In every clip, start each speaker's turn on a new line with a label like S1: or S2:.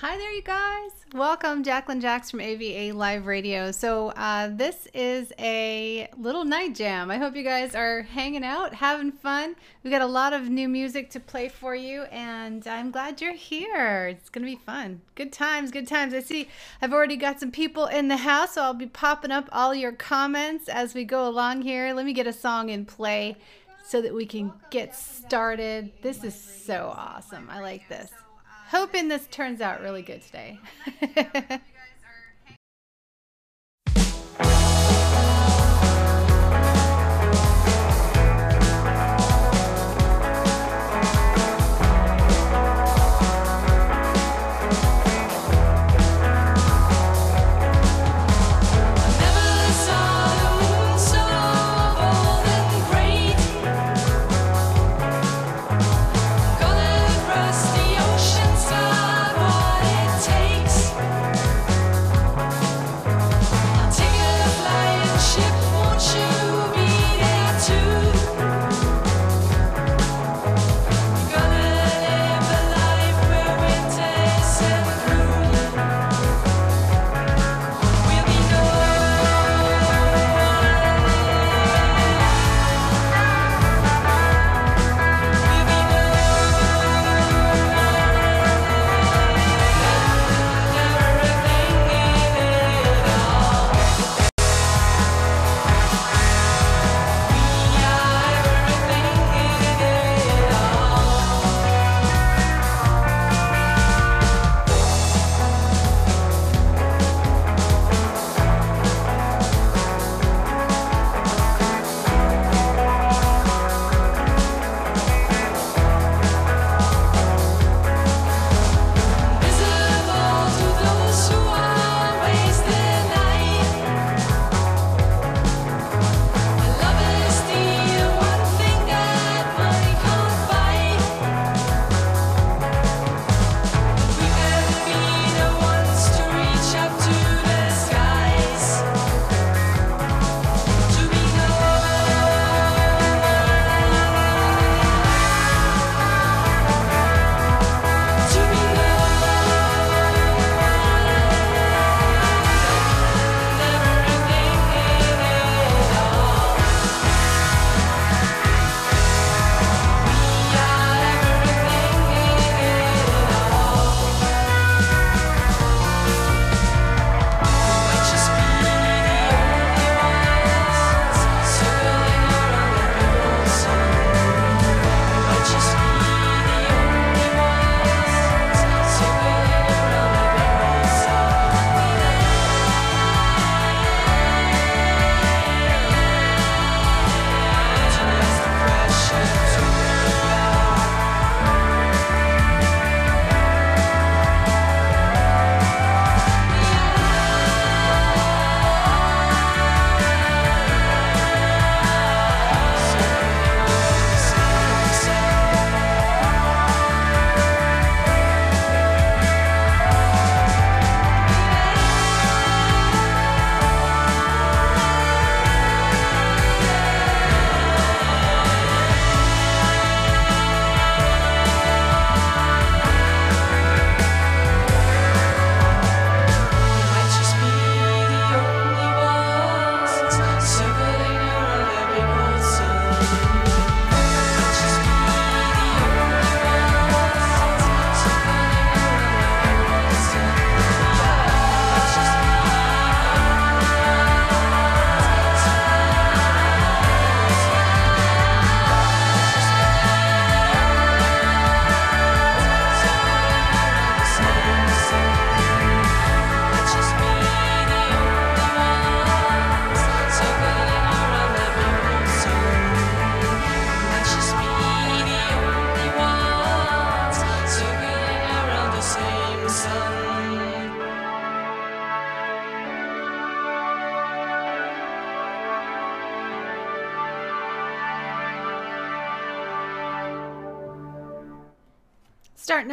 S1: Hi there, you guys. Welcome, Jacqueline Jacks from AVA Live Radio. So, uh, this is a little night jam. I hope you guys are hanging out, having fun. We got a lot of new music to play for you, and I'm glad you're here. It's going to be fun. Good times, good times. I see I've already got some people in the house, so I'll be popping up all your comments as we go along here. Let me get a song in play so that we can get started. This is so awesome. I like this. Hoping this turns out really good today.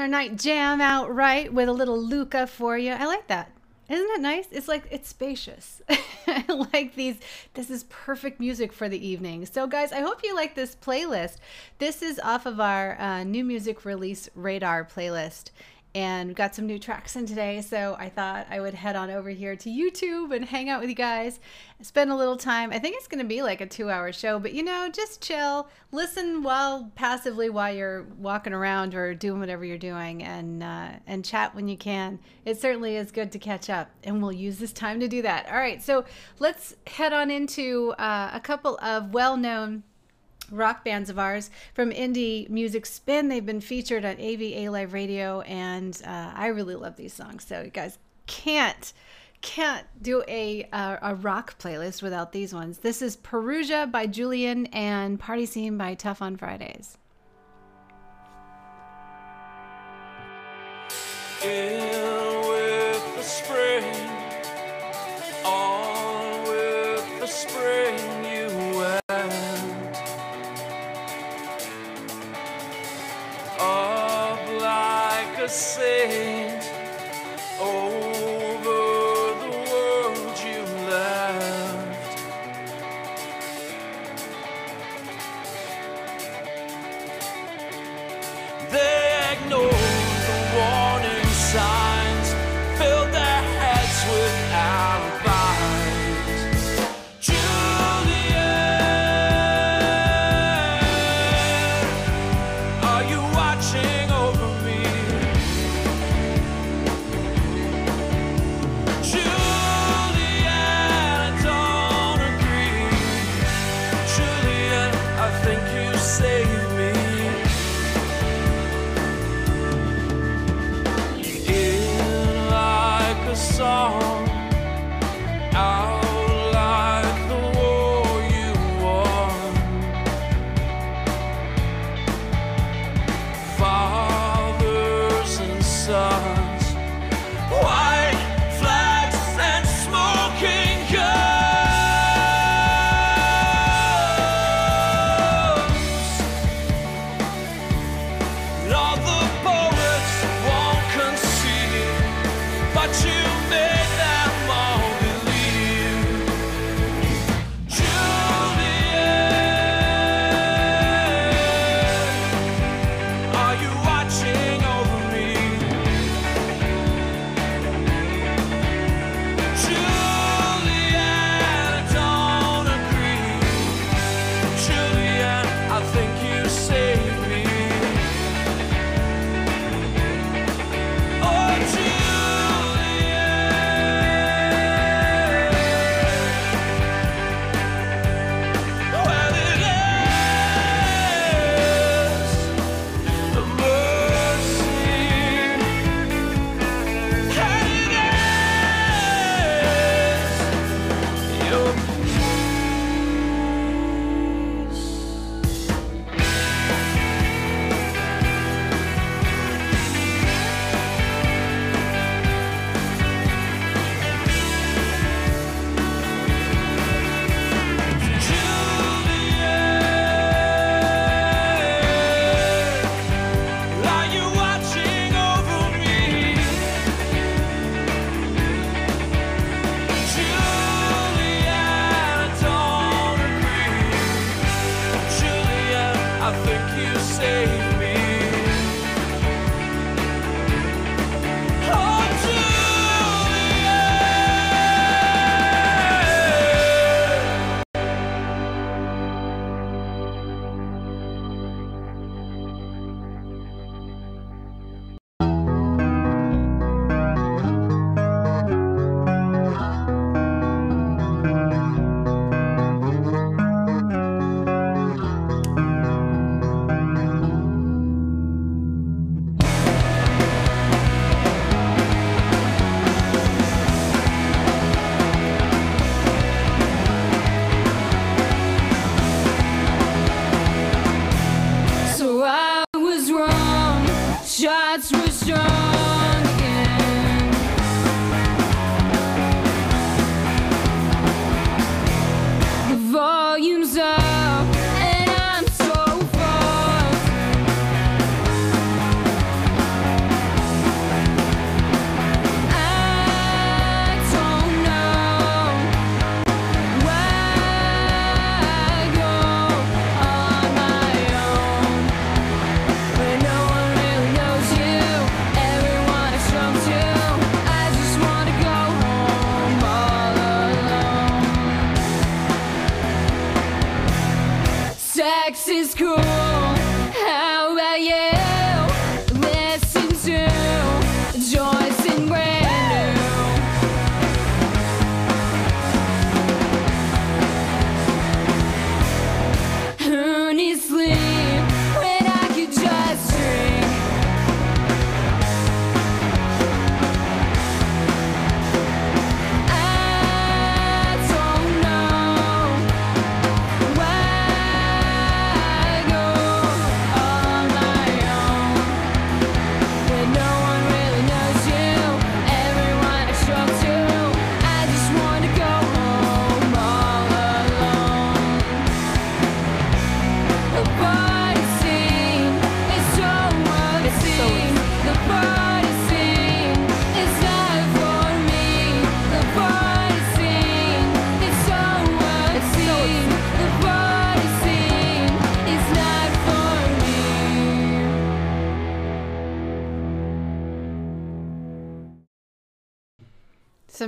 S1: our night jam out right with a little Luca for you. I like that. Isn't it nice? It's like it's spacious. I like these. This is perfect music for the evening. So, guys, I hope you like this playlist. This is off of our uh, new music release radar playlist.
S2: And got some new tracks in today. So I thought I would head on over here to YouTube and hang out with you guys, spend a little time. I think it's going to be like a two hour show, but you know, just chill, listen while passively while you're walking around or doing whatever you're doing, and uh, and chat when you can. It certainly is good to catch up, and we'll use this time to do that. All right, so let's head on into uh, a couple of well known rock bands of ours. From indie music spin they've been featured on ava live radio and uh, i really love these songs. So you guys can't can't do a uh, a rock playlist without these ones. This is perugia by julian and party scene by tough on fridays.
S3: With the spring, on with the spring you. Like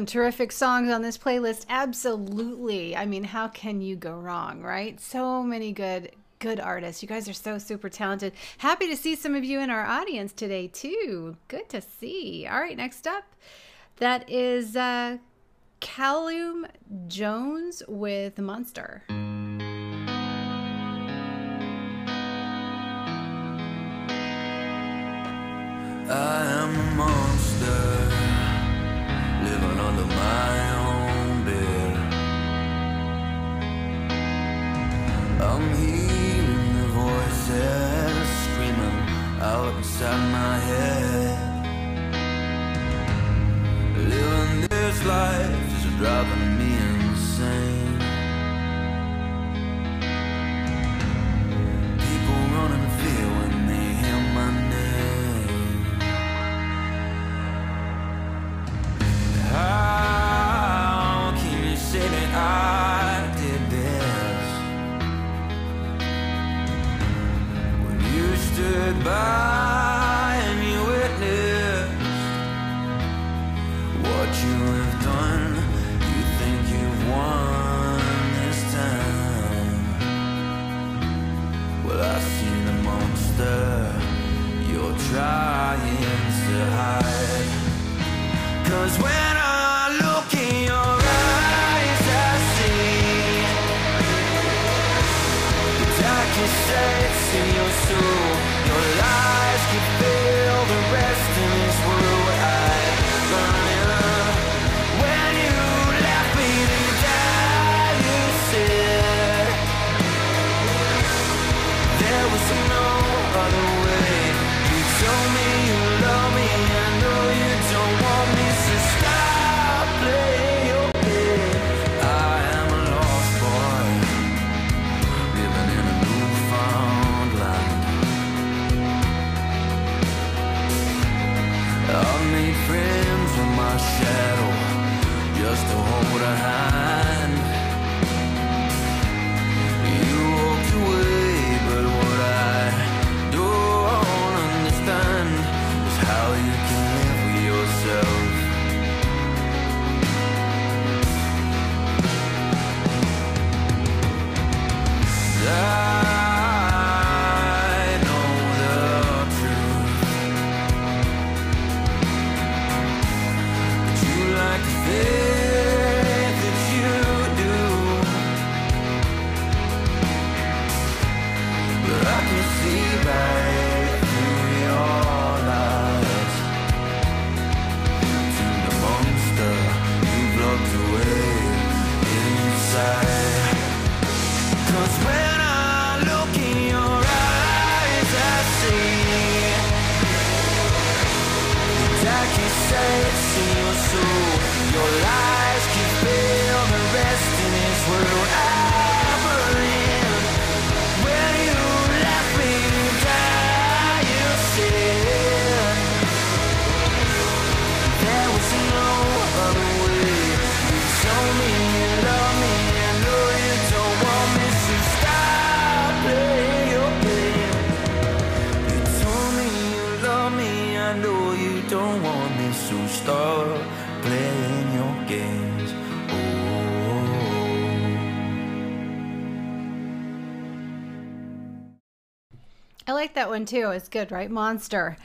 S2: some terrific songs on this playlist. Absolutely. I mean, how can you go wrong, right? So many good good artists. You guys are so super talented. Happy to see some of you in our audience today too. Good to see. All right, next up, that is uh, Callum Jones with Monster.
S4: I am a monster living under my own bed. I'm hearing the voices screaming out inside my head. Living this life is driving me insane. People run
S2: one too. It's good, right? Monster.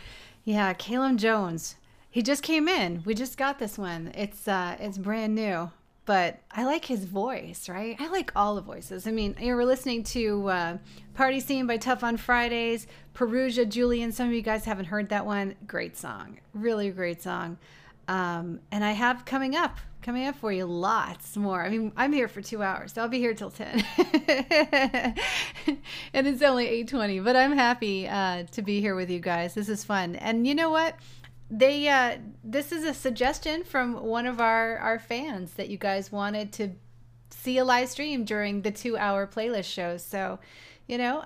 S2: Yeah, Caleb Jones. He just came in. We just got this one. It's uh it's brand new. But I like his voice, right? I like all the voices. I mean, you were listening to uh, Party Scene by Tough on Fridays, Perugia, Julian. Some of you guys haven't heard that one. Great song. Really great song. Um, and I have coming up, coming up for you lots more. I mean, I'm here for two hours, so I'll be here till 10. and it's only 8.20, but I'm happy uh, to be here with you guys. This is fun. And you know what? They uh, this is a suggestion from one of our, our fans that you guys wanted to see a live stream during the two hour playlist show. So, you know,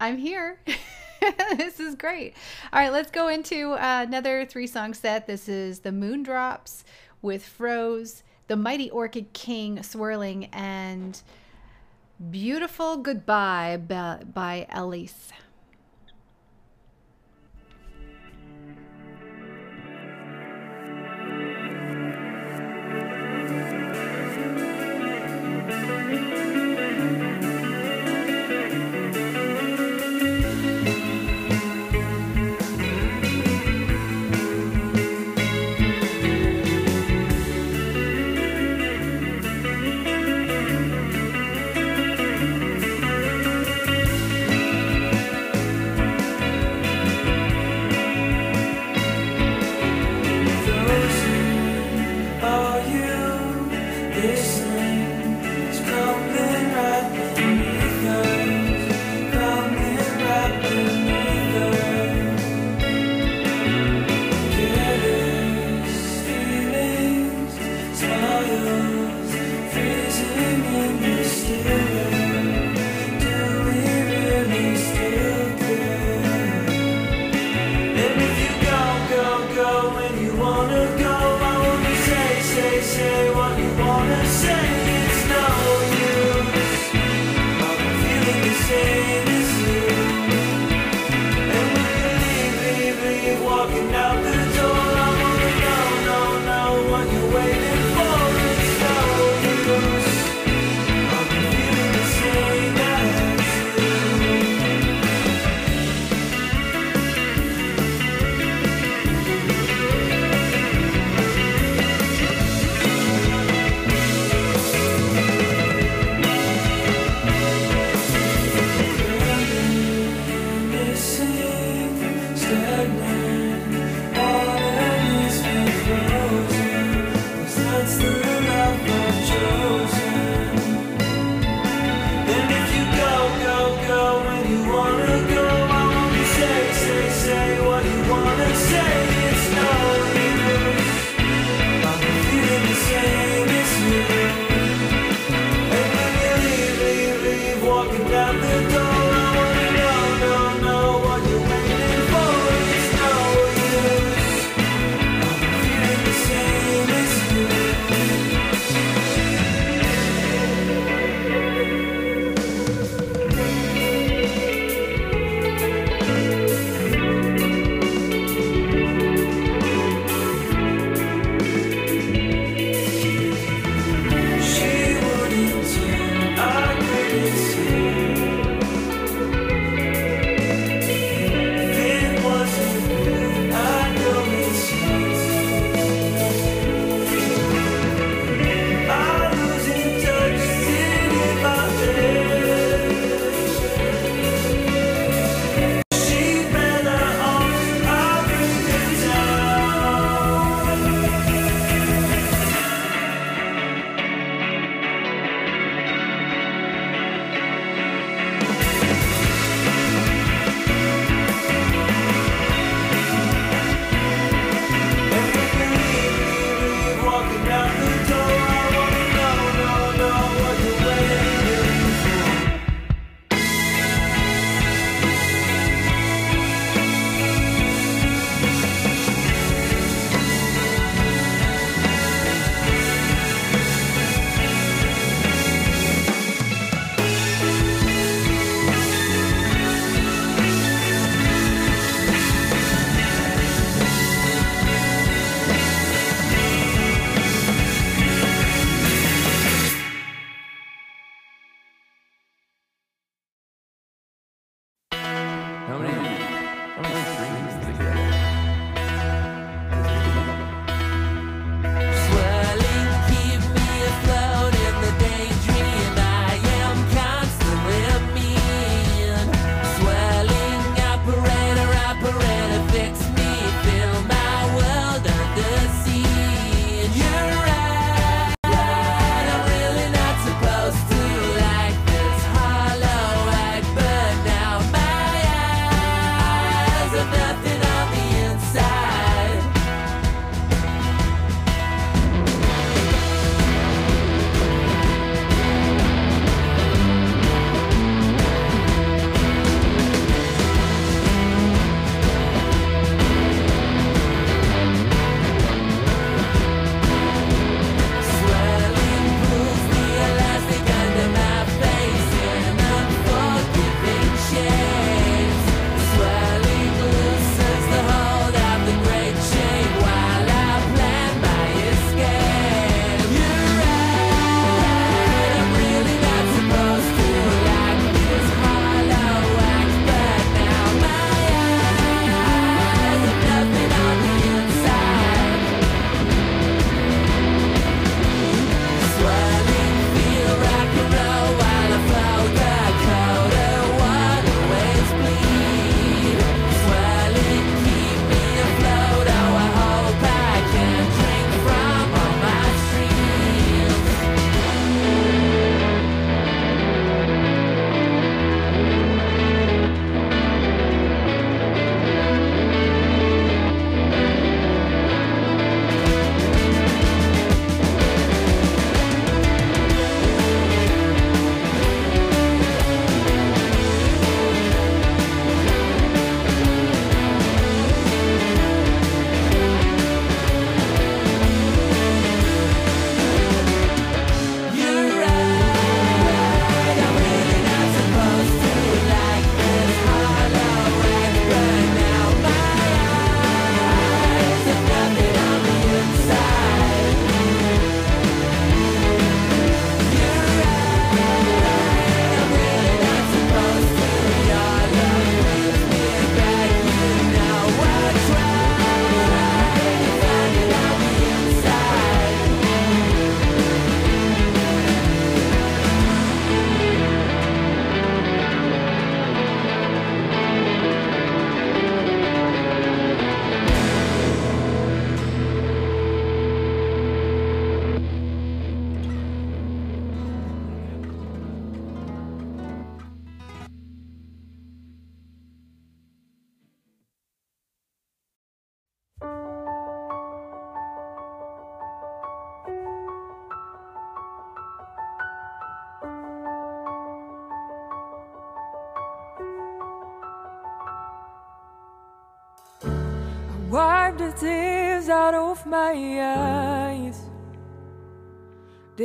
S2: I'm here. this is great. All right, let's go into uh, another three song set. This is the Moondrops with Froze, the Mighty Orchid King swirling, and Beautiful Goodbye by, by Elise.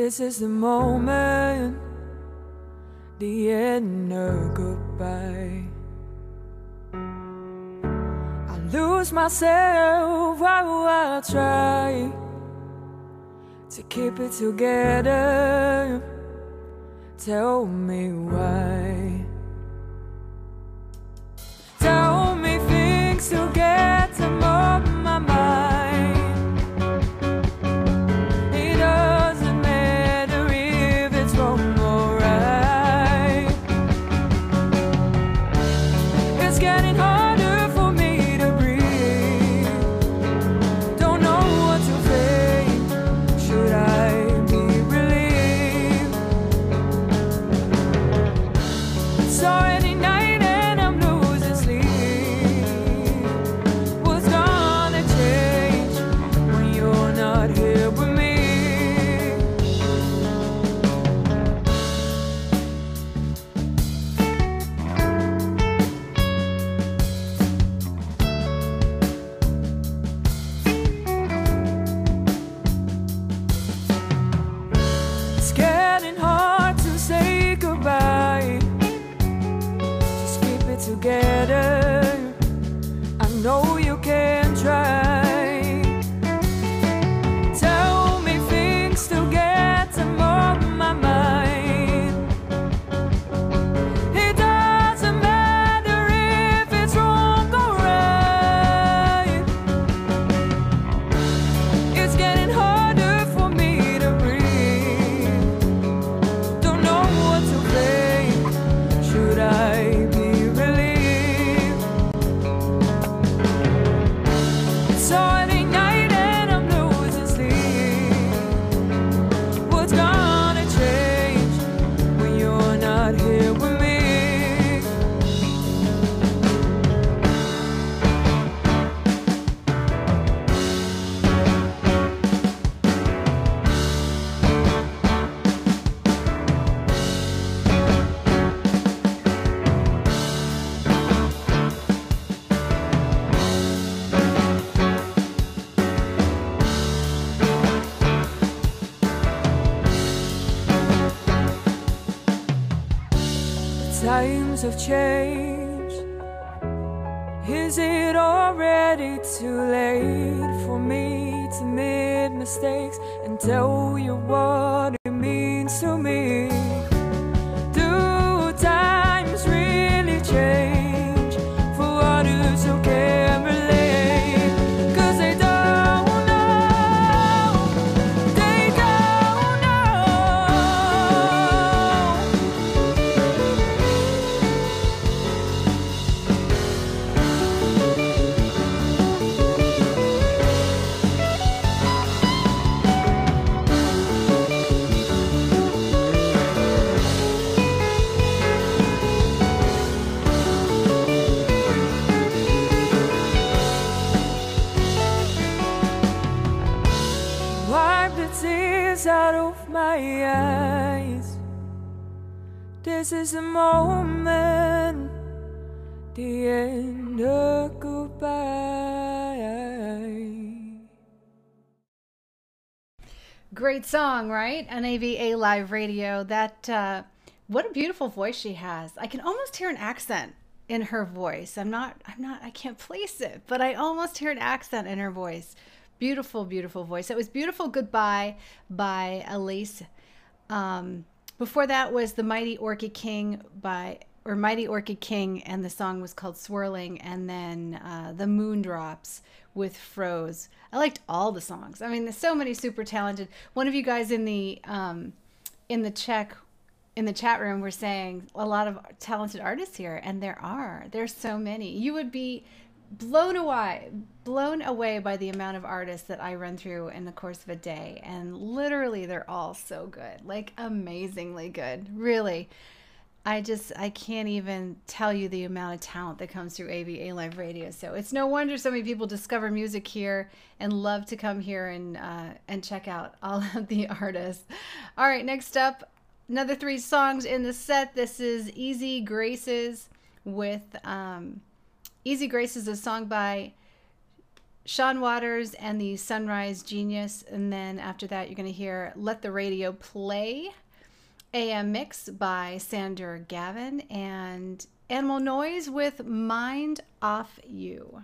S5: This is the moment, the end of goodbye. I lose myself while I try to keep it together. Tell me times have This is the moment, the end of goodbye.
S2: Great song, right? On AVA Live Radio. That uh, what a beautiful voice she has. I can almost hear an accent in her voice. I'm not. I'm not. I can't place it, but I almost hear an accent in her voice. Beautiful, beautiful voice. It was beautiful. Goodbye by Elise. Um, before that was the Mighty Orchid King by or Mighty Orchid King, and the song was called Swirling, and then uh, the Moon Drops with Froze. I liked all the songs. I mean, there's so many super talented. One of you guys in the um, in the check in the chat room were saying a lot of talented artists here, and there are. There's so many. You would be blown away blown away by the amount of artists that I run through in the course of a day and literally they're all so good like amazingly good really I just I can't even tell you the amount of talent that comes through AVA Live Radio. So it's no wonder so many people discover music here and love to come here and uh, and check out all of the artists. All right, next up, another three songs in the set. This is Easy Graces with um, Easy Graces, a song by
S6: Sean Waters and the Sunrise Genius. And then after that, you're going to hear Let the Radio Play, AM Mix by Sander Gavin, and Animal Noise with Mind Off You.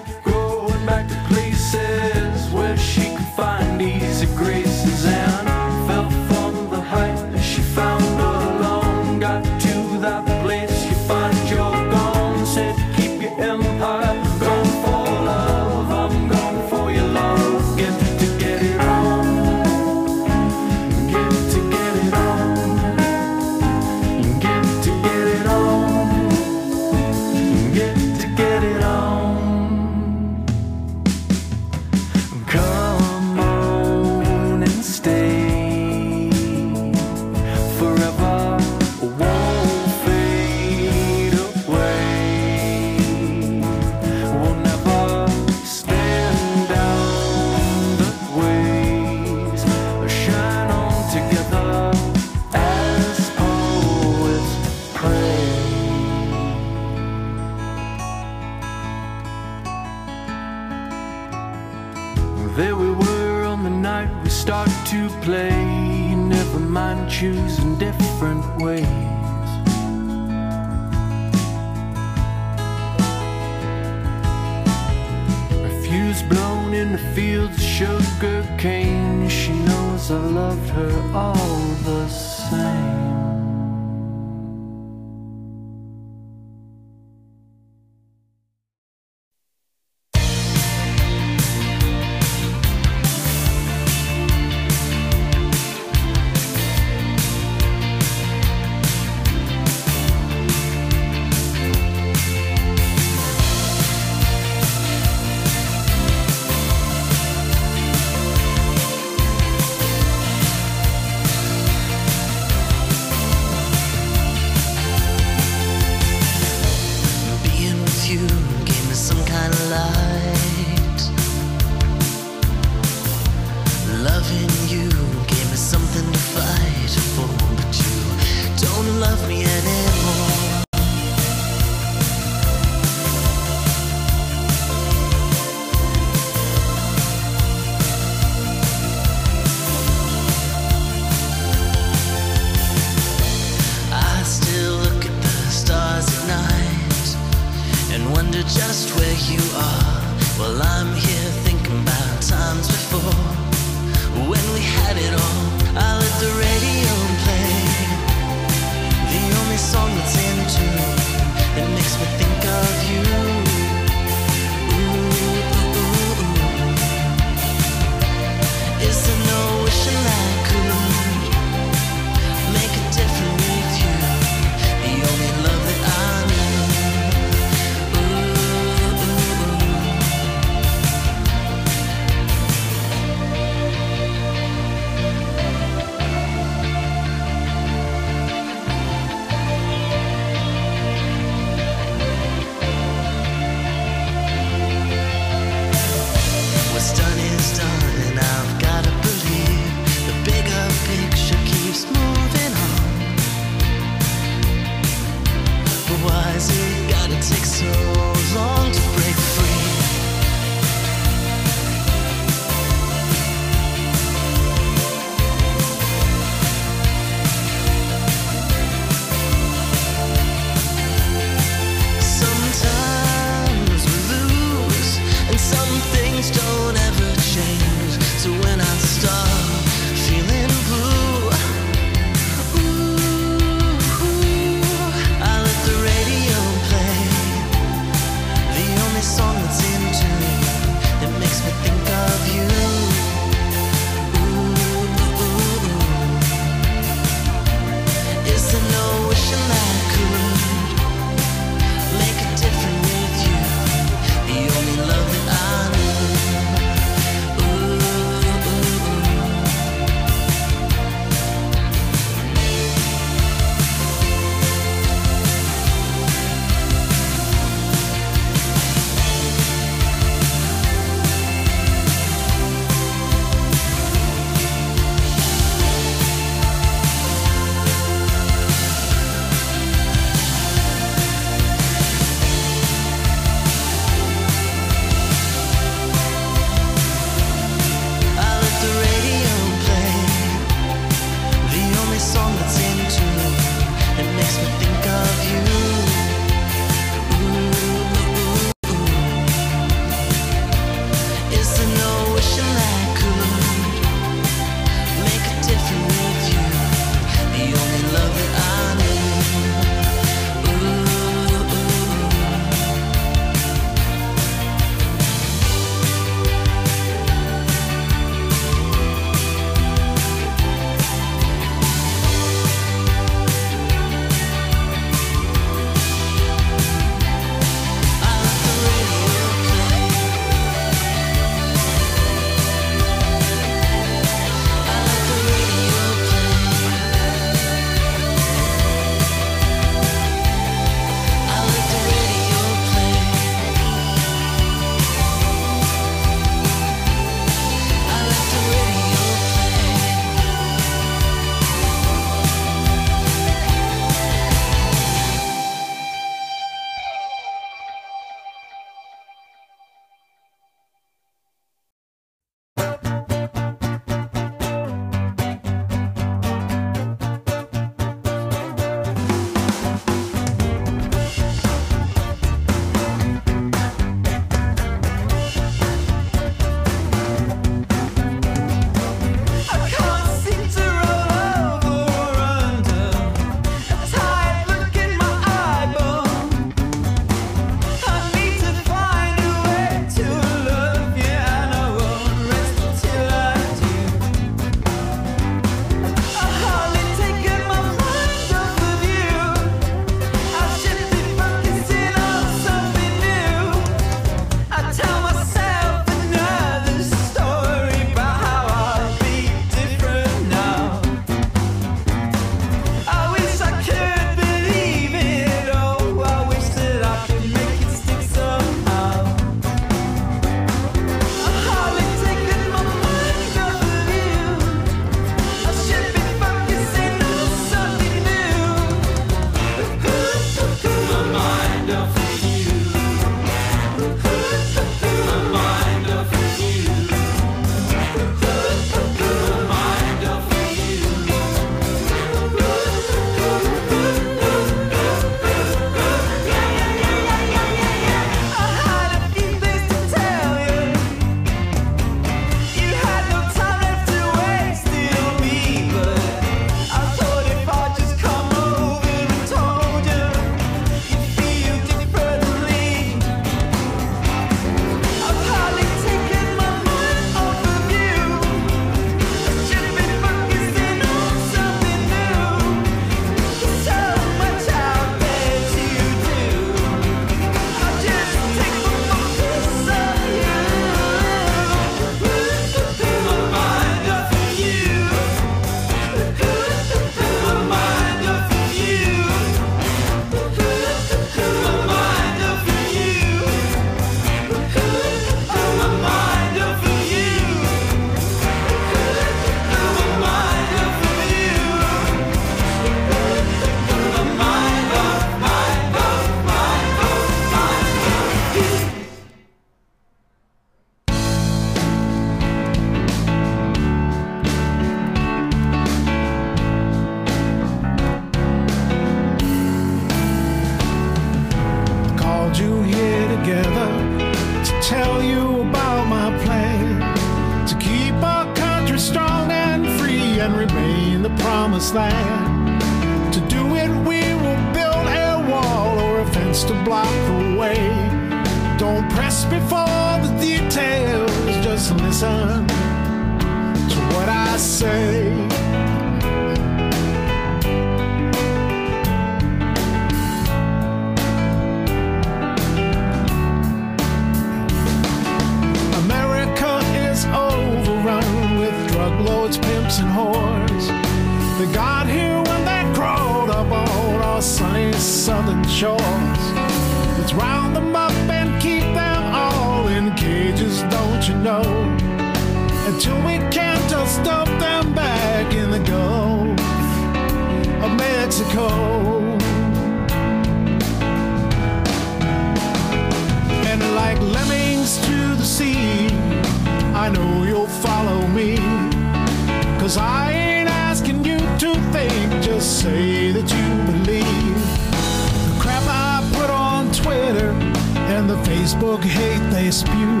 S7: Hate they spew.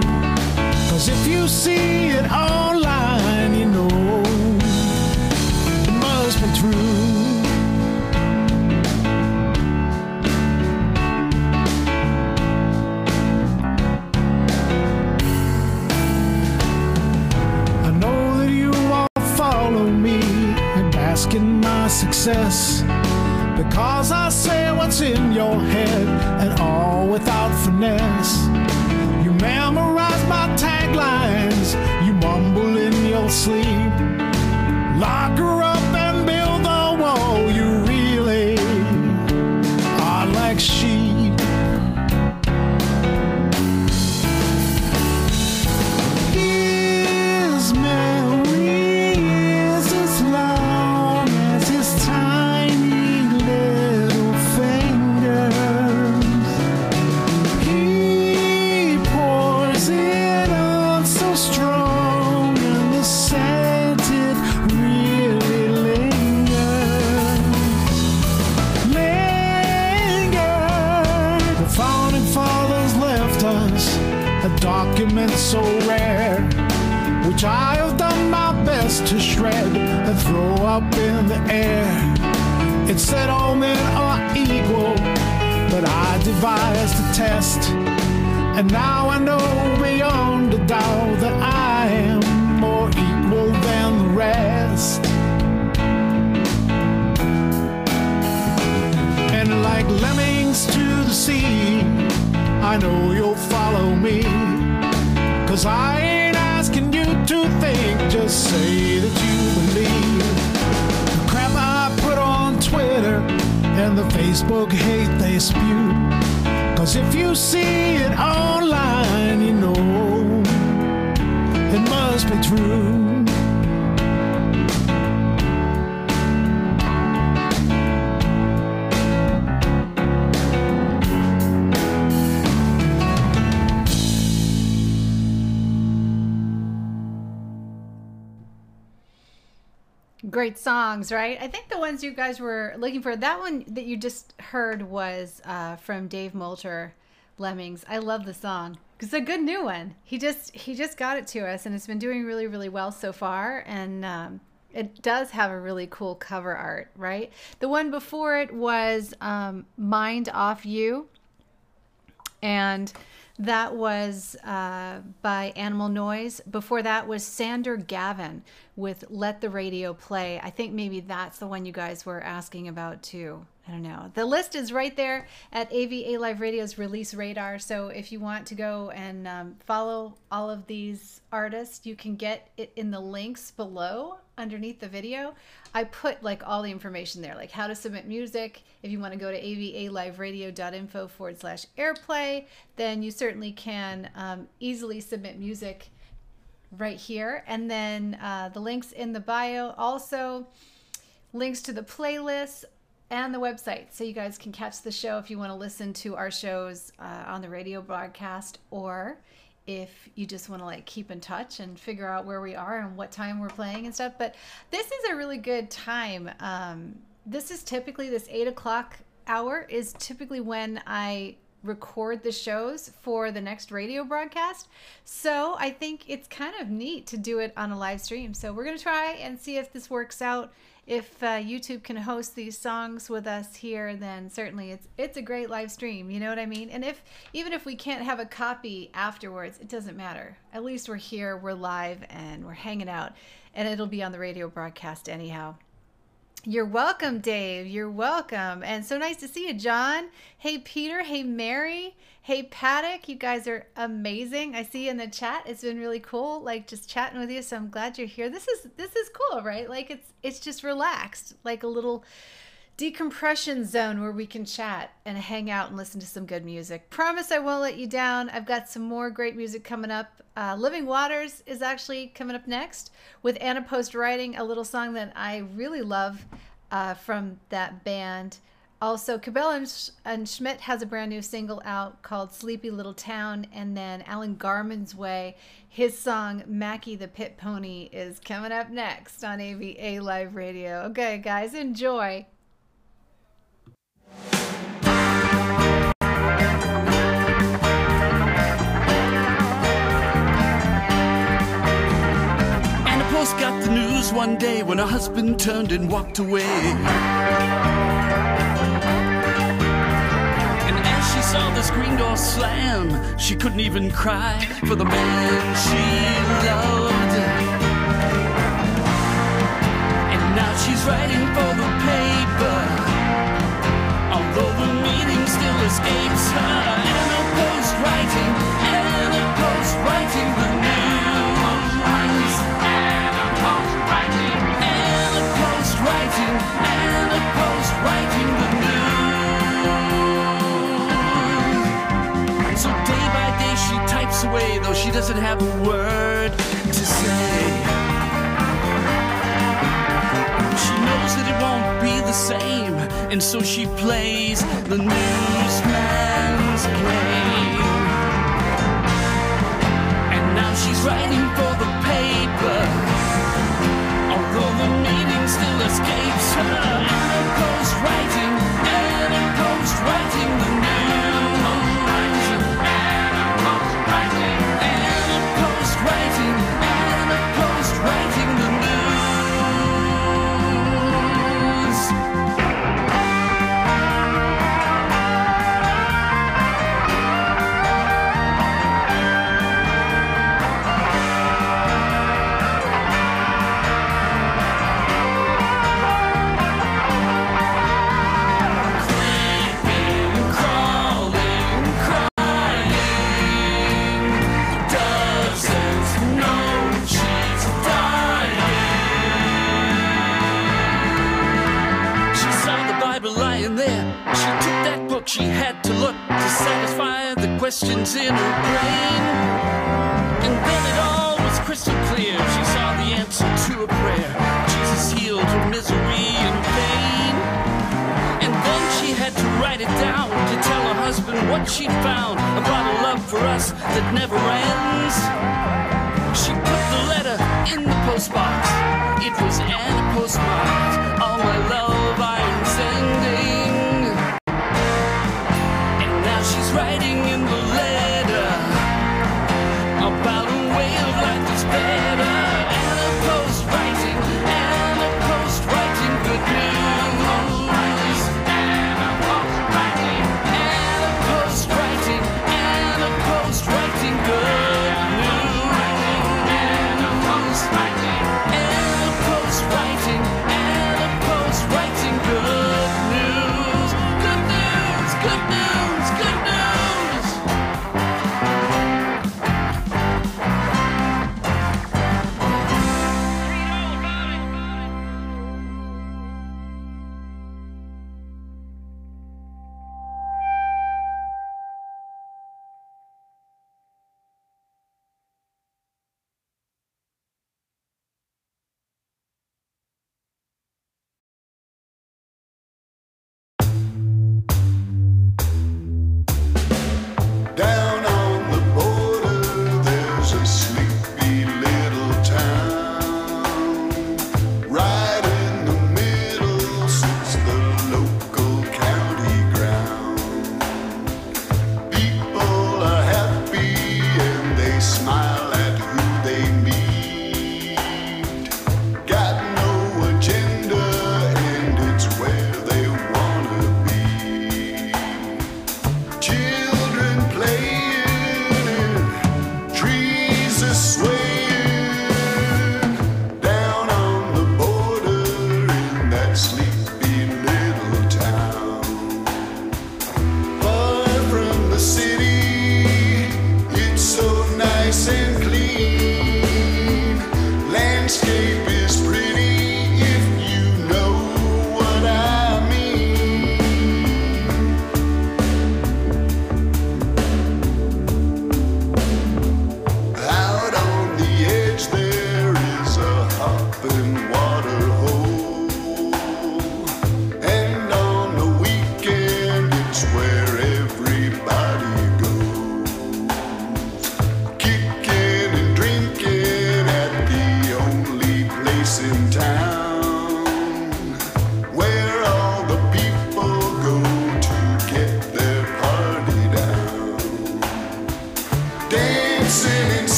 S7: Cause if you see it online,
S2: songs, right? I think the ones you guys were looking for, that one that you just heard was uh, from Dave Molter, Lemmings. I love the song. It's a good new one. He just he just got it to us, and it's been doing really really well so far. And um, it does have a really cool cover art, right? The one before it was um, Mind Off You and that was uh, by Animal Noise. Before that was Sander Gavin with Let the Radio Play. I think maybe that's the one you guys were asking about too. I don't know. The list is right there at AVA Live Radio's release radar. So if you want to go and um, follow all of these artists, you can get it in the links below underneath the video. I put like all the information there, like how to submit music. If you want to go to avaliveradio.info forward slash airplay, then you certainly can um, easily submit music right here. And then uh, the links in the bio also links to the playlist and the website. So you guys can catch the show if you want to listen to our shows uh, on the radio broadcast or if you just want to like keep in touch and figure out where we are and what time we're playing and stuff. But this is a really good time. Um, this is typically this eight o'clock hour is typically when i record the shows for the next radio broadcast so i think it's kind of neat to do it on a live stream so we're going to try and see if this works out if uh, YouTube can host these songs with us here, then certainly it's it's a great live stream. You know what I mean? And if even if we can't have a copy afterwards, it doesn't matter. At least we're here, we're live, and we're hanging out, and it'll be on the radio broadcast anyhow. You're welcome, Dave. You're welcome. And so nice to see you, John. Hey, Peter. Hey, Mary. Hey, Paddock. You guys are amazing. I see you in the chat. It's been really cool, like just chatting with you. So I'm glad you're here. This is this is cool, right? Like it's it's just relaxed, like a little decompression zone where we can chat and hang out and listen to some good music. Promise I won't let you down. I've got some more great music coming up. Uh, Living Waters is actually coming up next with Anna Post writing a little song that I really love uh, from that band. Also, Cabell and, and Schmidt has a brand new single out called Sleepy Little Town. And then Alan Garmonsway, his song Mackie the Pit Pony is coming up next on AVA Live Radio. Okay, guys, enjoy.
S8: And a post got the news one day when her husband turned and walked away. And as she saw the screen door slam, she couldn't even cry for the man she loved. And now she's writing for the escapes her. Anna Post writing, Anna Post writing the news. Anna Post writing, Anna Post writing, Anna Post writing the news. So day by day she types away, though she doesn't have a word to say. Same, and so she plays the newsman's game. And now she's writing for the paper, although the meaning still escapes her. Anna Post writing, Anna Post writing the news. She had to look to satisfy the questions in her brain. And then it all was crystal clear. She saw the answer to a prayer. Jesus healed her misery and pain. And then she had to write it down to tell her husband what she'd found about a love for us that never ends. She put the letter in the postbox. It was an postmarked. All my love I'm sending.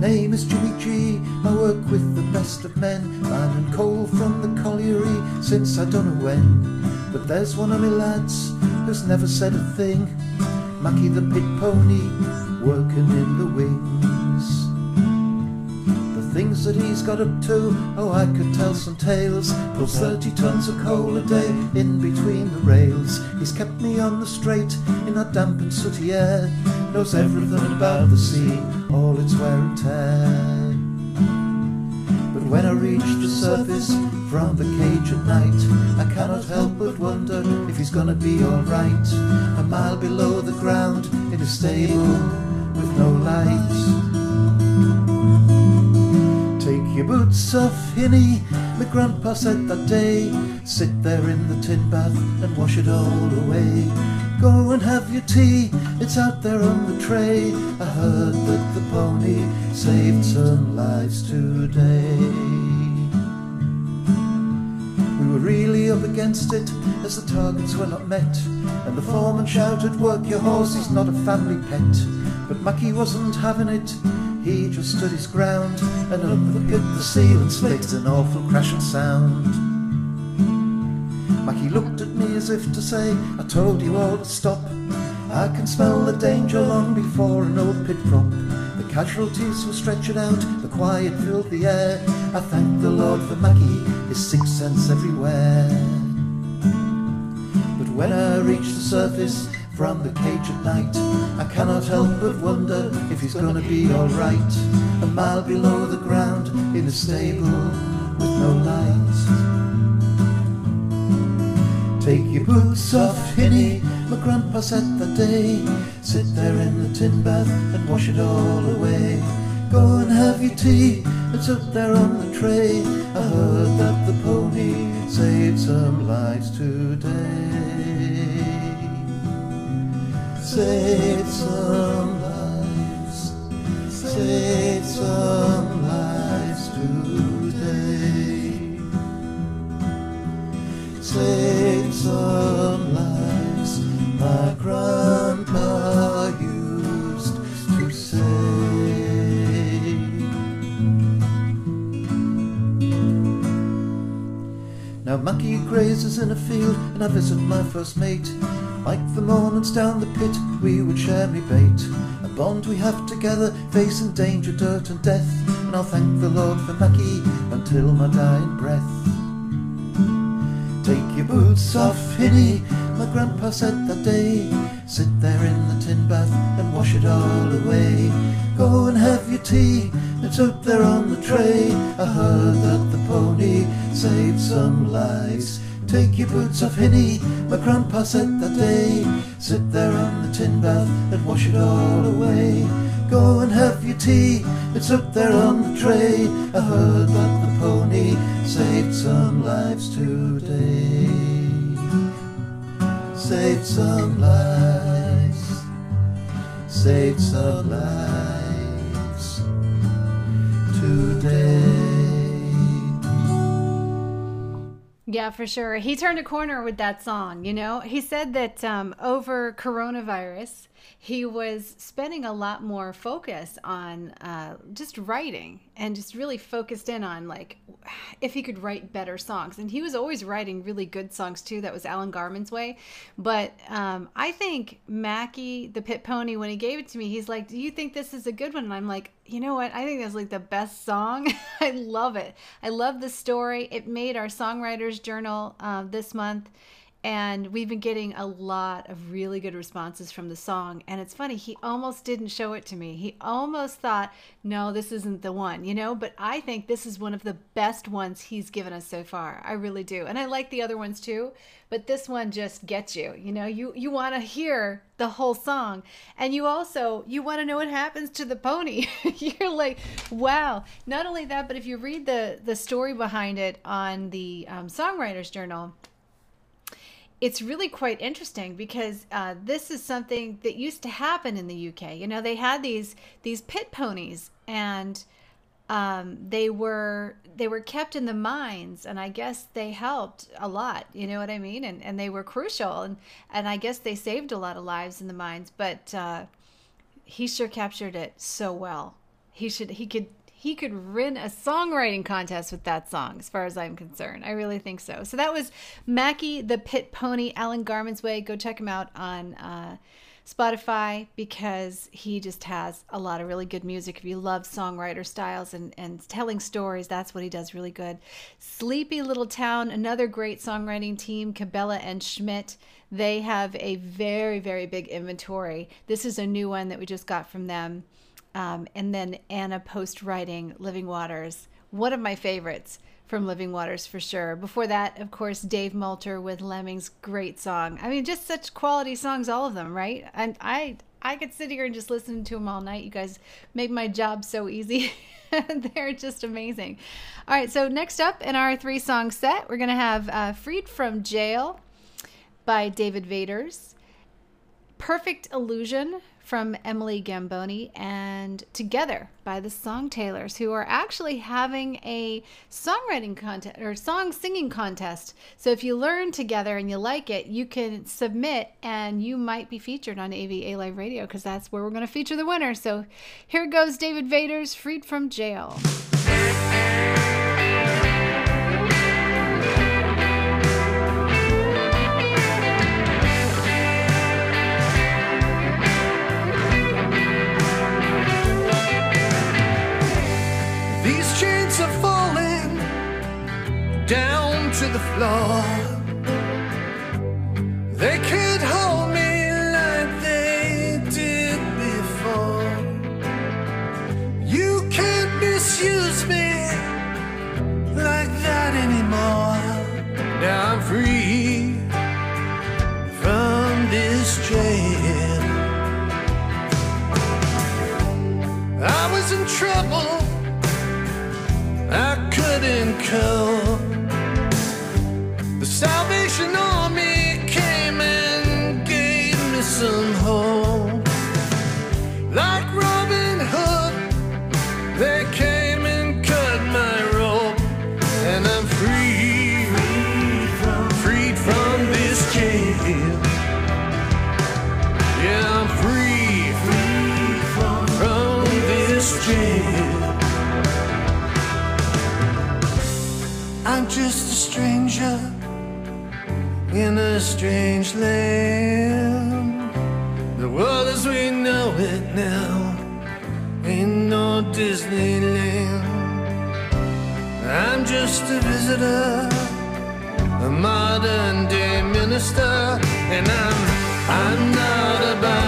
S9: Name is Jimmy G. I work with the best of men, man and coal from the colliery since I don't know when. But there's one of me lads who's never said a thing. Mackie the pit pony, working in the wings. The things that he's got up to, oh, I could tell some tales. Pulls 30 tons of coal a day in between the rails. He's kept me on the straight in that damp and sooty air. Knows everything about the sea, all its wear and tear. But when I reach the surface from the cage at night, I cannot help but wonder if he's gonna be alright. A mile below the ground in a stable with no light. Take your boots off, Hinny, my grandpa said that day. Sit there in the tin bath and wash it all away. Go and have your tea, it's out there on the tray. I heard that the pony saved some lives today. We were really up against it as the targets were not met. And the foreman shouted, Work your horse, he's not a family pet. But Mackie wasn't having it, he just stood his ground. And up the the ceiling split, an awful crashing sound. Mackie looked at as if to say, I told you all to stop. I can smell the danger long before an old pit prop. The casualties were stretched out, the quiet filled the air. I thank the Lord for Mackie, his sixth sense everywhere. But when I reach the surface from the cage at night, I cannot help but wonder if he's gonna be alright. A mile below the ground in a stable with no light. Take your boots off, Hinny, my grandpa said that day. Sit there in the tin bath and wash it all away. Go and have your tea, it's up there on the tray. I heard that the pony saved some lives today. Saved some lives, saved some Saved some lives, my grandpa used to say. Now Mackie grazes in a field and I visit my first mate. Like the mornings down the pit, we would share me bait. A bond we have together, facing danger, dirt and death. And I'll thank the Lord for Mackie until my dying breath. Take your boots off, Hinny, my grandpa said that day. Sit there in the tin bath and wash it all away. Go and have your tea, it's up there on the tray. I heard that the pony saved some lives. Take your boots off, Hinny, my grandpa said that day. Sit there on the tin bath and wash it all away. Go and have your tea, it's up there on the tray. I heard that the pony saved some lives today. Saved some lives, saved some lives today.
S2: Yeah, for sure. He turned a corner with that song. You know, he said that um, over coronavirus, he was spending a lot more focus on uh, just writing and just really focused in on like if he could write better songs. And he was always writing really good songs too. That was Alan Garmonsway. But um, I think Mackie, the pit pony, when he gave it to me, he's like, "Do you think this is a good one?" And I'm like, "You know what? I think that's like the best song. I love it. I love the story. It made our songwriters journal uh, this month." And we've been getting a lot of really good responses from the song. And it's funny he almost didn't show it to me. He almost thought no this isn't the one you know? But i think this is one of the best ones he's given us so far. I really do. And i like the other ones too. But this one just gets you you know? You you want to hear the whole song. And you also you want to know what happens to the pony. You're like wow. Not only that but if you read the the story behind it on the um, songwriters journal it's really quite interesting because uh, this is something that used to happen in the UK. You know, they had these these pit ponies, and um, they were they were kept in the mines, and I guess they helped a lot. You know what I mean? And and they were crucial, and and I guess they saved a lot of lives in the mines. But uh, he sure captured it so well. he should he could he could win a songwriting contest with that song as far as i'm concerned. I really think so. So that was mackie the pit pony alan garmonsway. Go check him out on uh, spotify because he just has a lot of really good music. If you love songwriter styles and, and telling stories that's what he does really good. Sleepy little town another great songwriting team cabela and schmidt. They have a very very big inventory. This is a new one that we just got from them um, and then Anna post writing Living Waters, one of my favorites from Living Waters for sure. Before that, of course, Dave Moulter with Lemmings, great song. I mean, just such quality songs, all of them, right? And I, I could sit here and just listen to them all night. You guys make my job so easy. They're just amazing. All right, so next up in our three song set, we're gonna have uh, "Freed from Jail" by David Vaders. Perfect Illusion from Emily Gamboni and Together by the Song Tailors, who are actually having a songwriting contest or song singing contest. So if you learn together and you like it, you can submit and you might be featured on AVA Live Radio because that's where we're going to feature the winner. So here goes David Vaders, Freed from Jail.
S10: Floor. They can't hold me like they did before. You can't misuse me like that anymore. Now I'm free from this jail. I was in trouble. I couldn't cope. Salvation Army came and gave me some hope. Like Robin Hood, they came and cut my rope, and I'm free, freed from this jail. Yeah, I'm free, from this jail. I'm just a stranger in a strange land. The world as we know it now ain't no Disneyland. I'm just a visitor, a modern day minister, and I'm I'm not about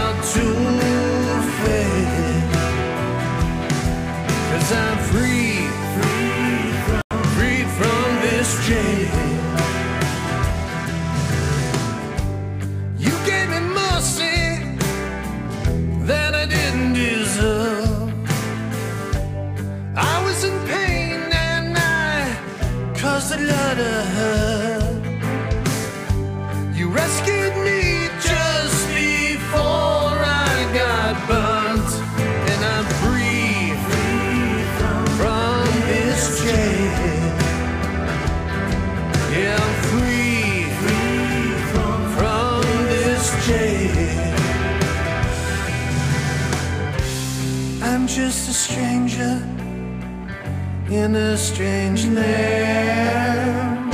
S10: in a strange land.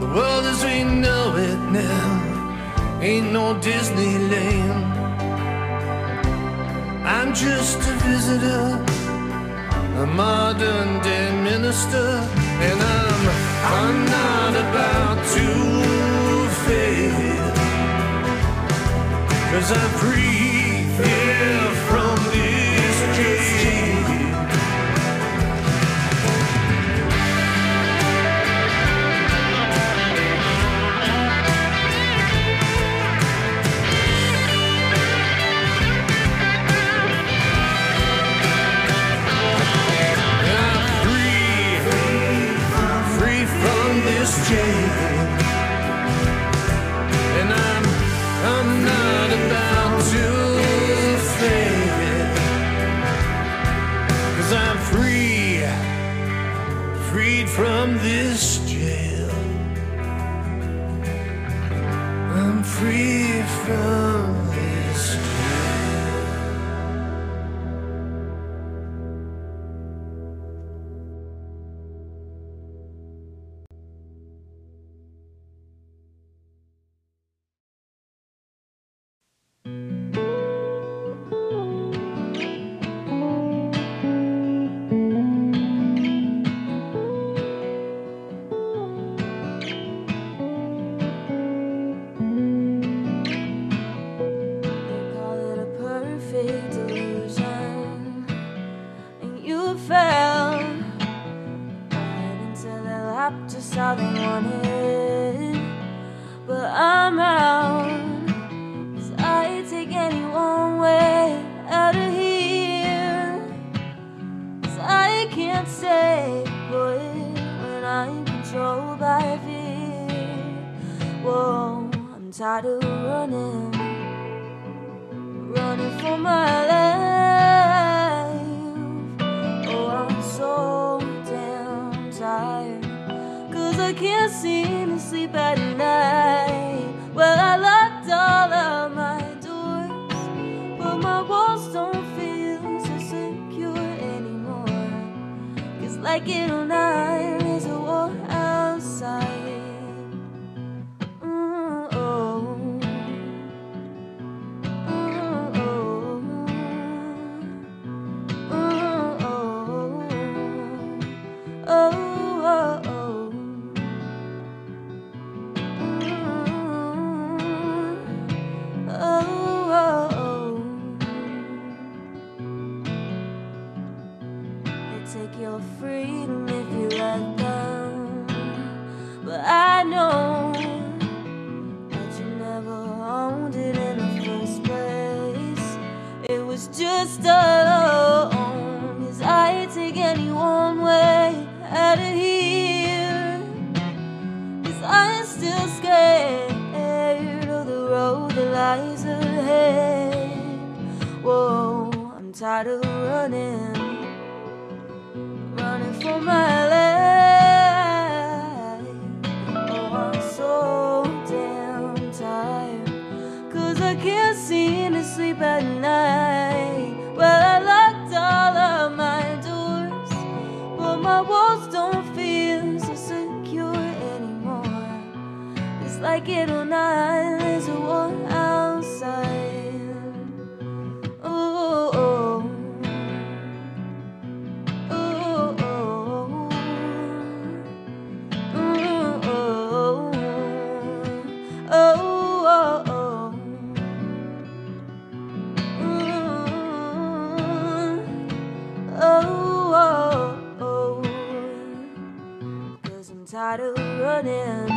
S10: The world as we know it now ain't no Disneyland. I'm just a visitor, a modern day minister, and I'm I'm not about to fail. Cause I'm free here free, freed from this jail. I'm free from
S1: just alone Cause I take any one way out of here. I'm still scared of the road that lies ahead. Whoa, I'm tired of running Running for my life running.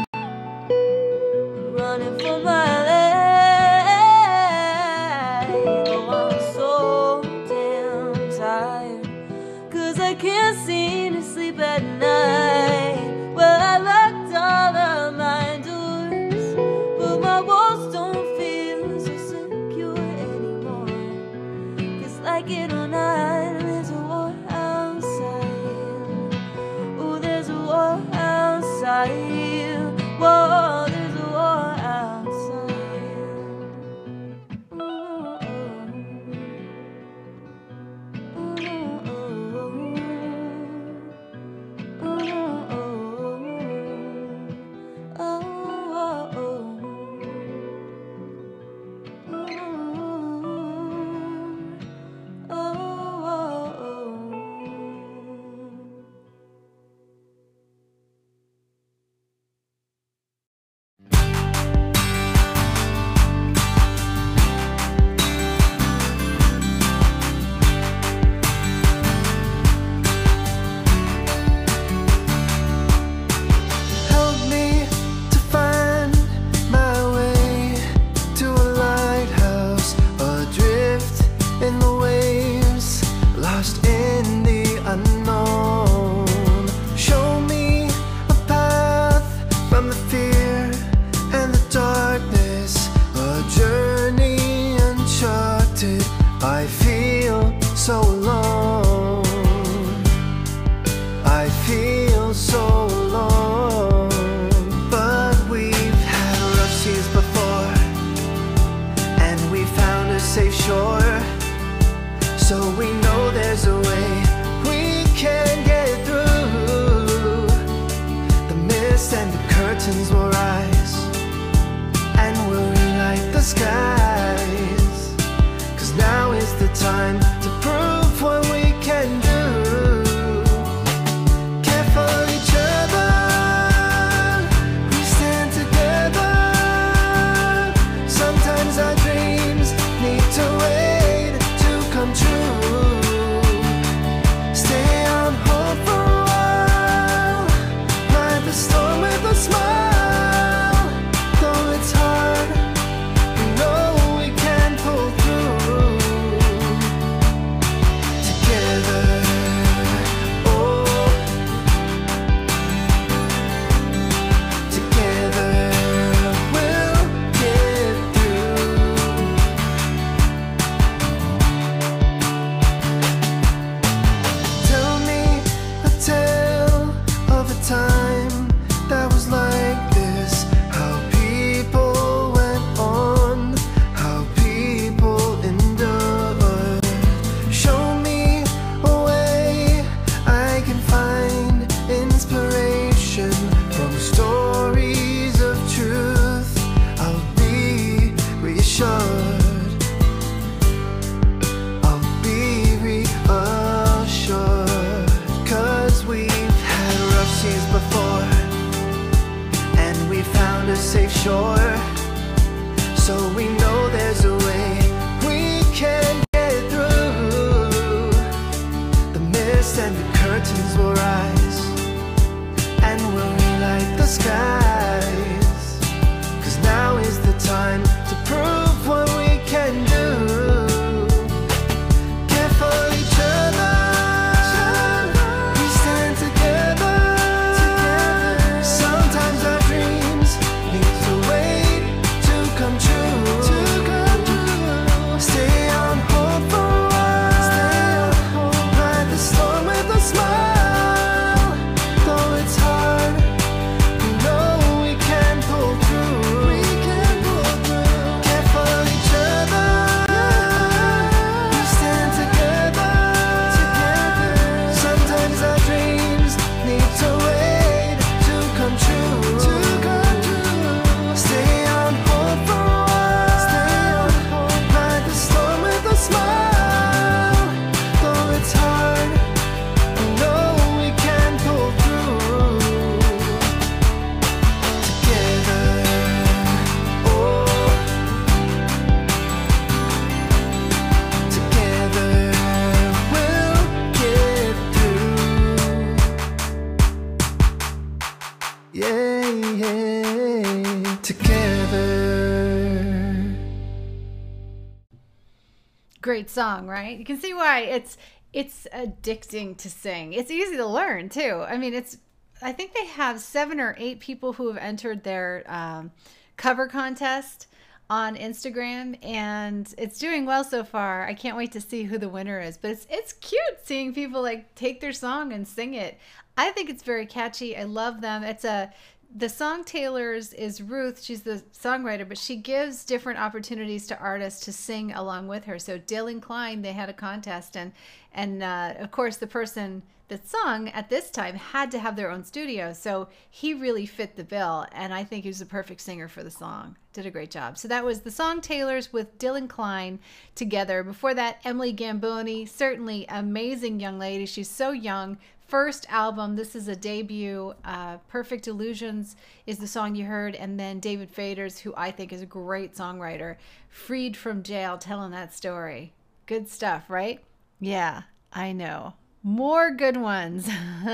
S2: Song, right? You can see why it's it's addicting to sing. It's easy to learn too. I mean, it's I think they have seven or eight people who have entered their um, cover contest on Instagram, and it's doing well so far. I can't wait to see who the winner is. But it's it's cute seeing people like take their song and sing it. I think it's very catchy. I love them. It's a the song tailors is Ruth. She's the songwriter, but she gives different opportunities to artists to sing along with her. So Dylan Klein, they had a contest, and and uh, of course the person that sung at this time had to have their own studio. So he really fit the bill, and I think he was the perfect singer for the song. Did a great job. So that was the song tailors with Dylan Klein together. Before that, Emily Gamboni, certainly amazing young lady. She's so young, first album. This is a debut. Uh, Perfect Illusions is the song you heard. And then David Faders, who I think is a great songwriter, freed from jail, telling that story. Good stuff, right? Yeah, I know. More good ones.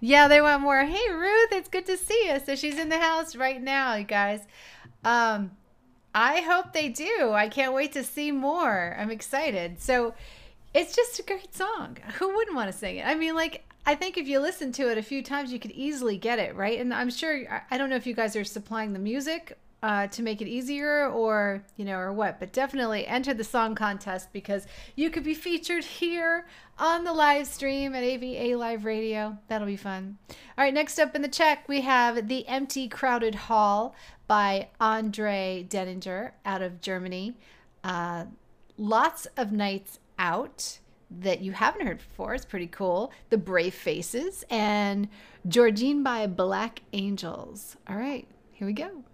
S2: yeah, they want more. Hey, Ruth, it's good to see you. So she's in the house right now, you guys. Um, I hope they do. I can't wait to see more. I'm excited. So it's just a great song. Who wouldn't want to sing it? I mean, like, I think if you listen to it a few times, you could easily get it, right? And I'm sure, I- don't know if you guys are supplying the music uh, to make it easier or, you know, or what, but definitely enter the song contest because you could be featured here on the live stream at AVA Live Radio. That'll be fun. All right, next up in the check, we have The Empty Crowded Hall by Andre Denninger out of Germany. Uh, lots of nights out that you haven't heard before. It's pretty cool. The Brave Faces and Georgine by Black Angels. All right, here we go.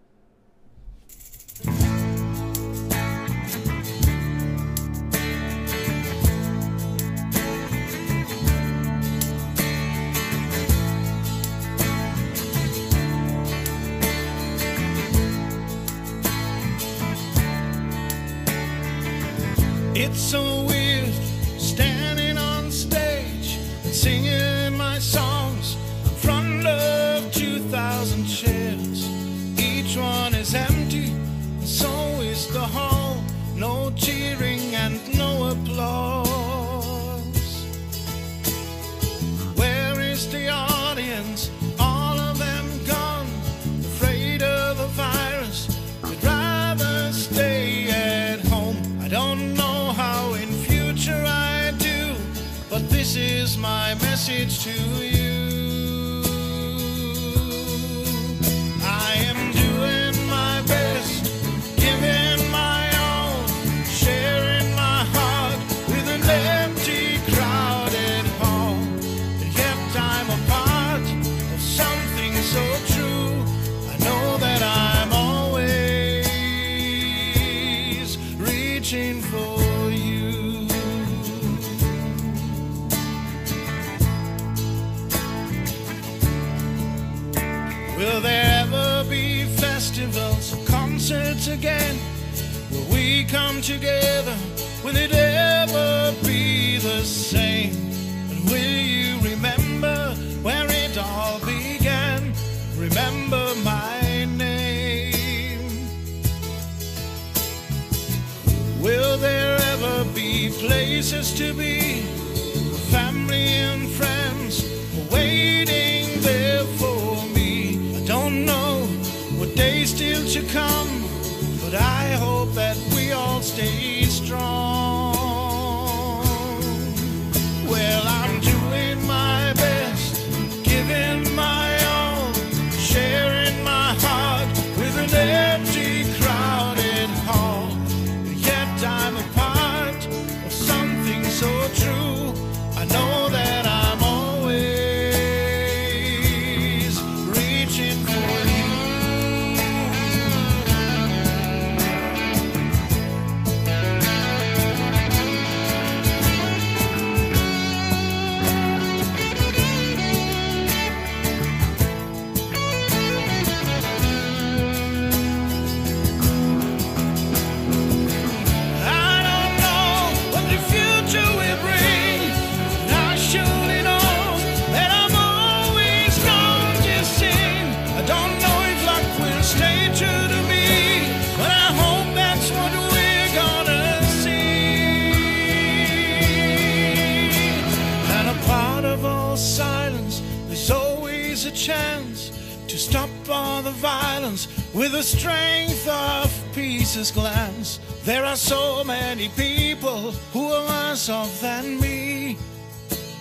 S7: many people who are worse off than me.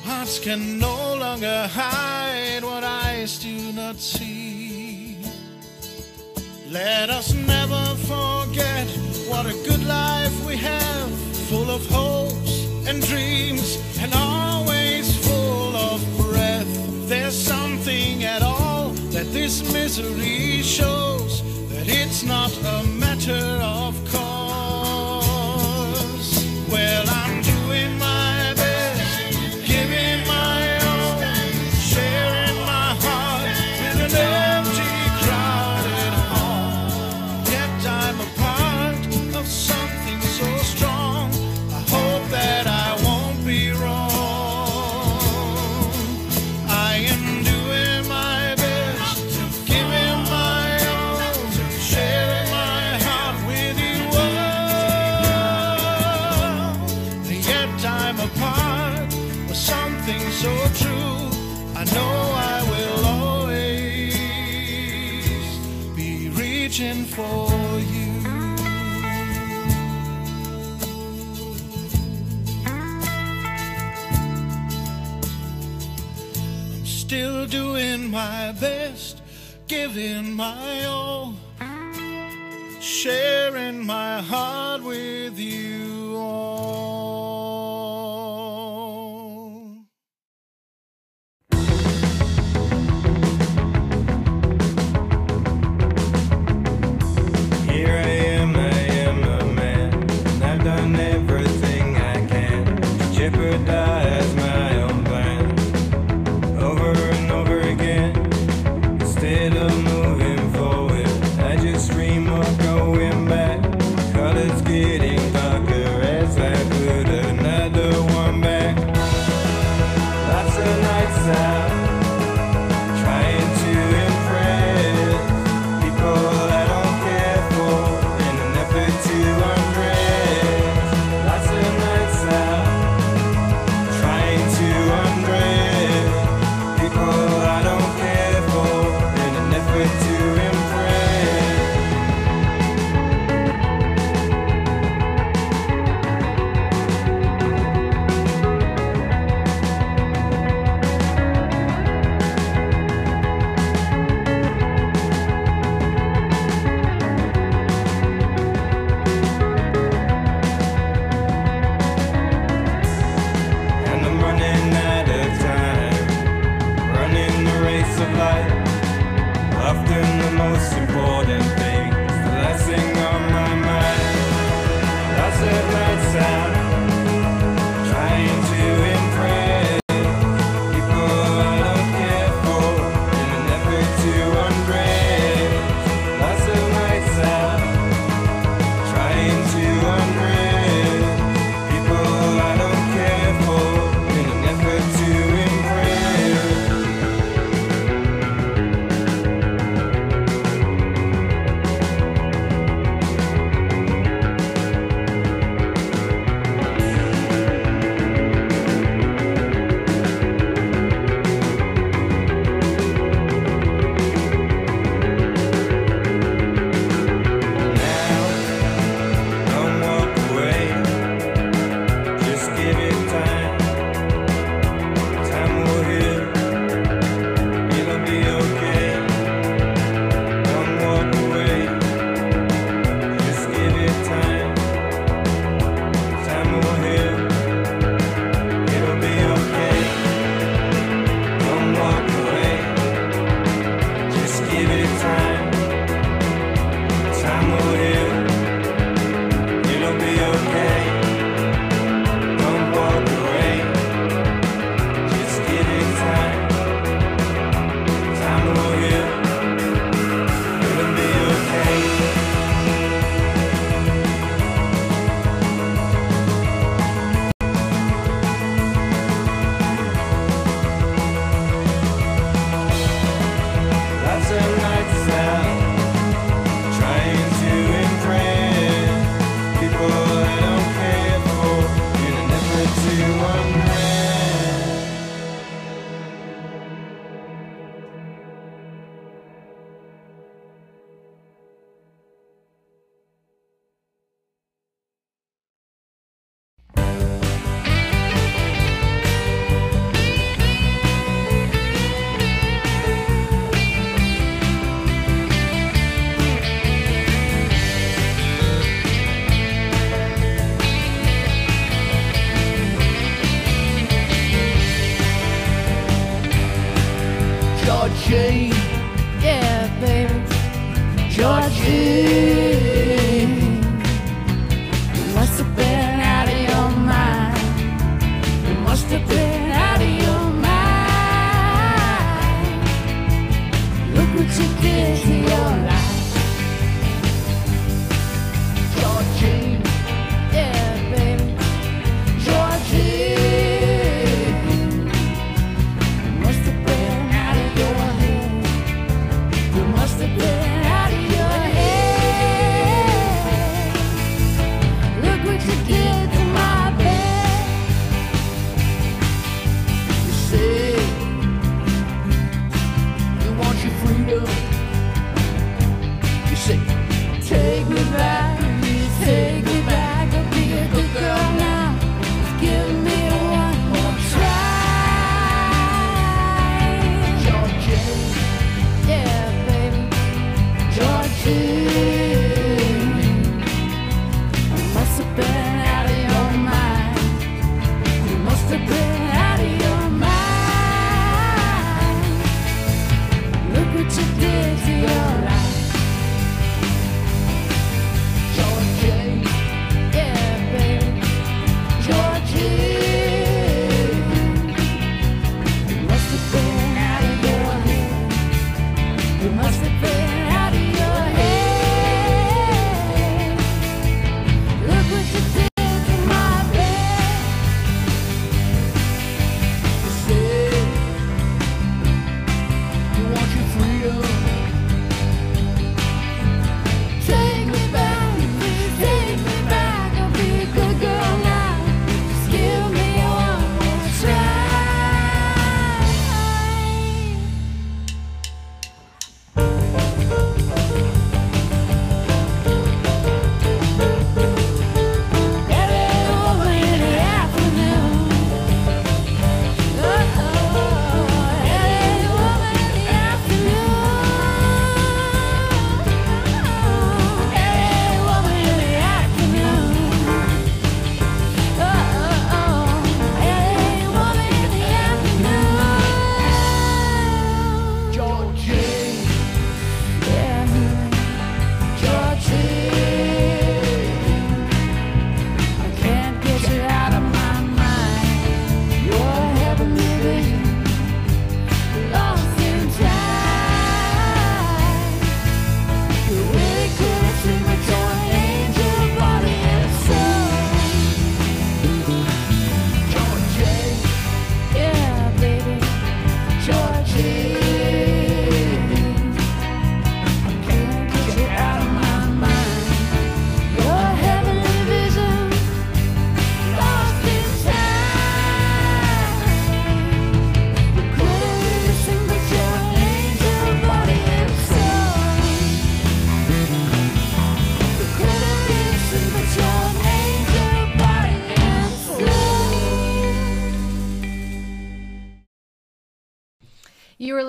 S7: Hearts can no longer hide what eyes do not see. for you. I'm still doing my best, giving my all, sharing my heart with you.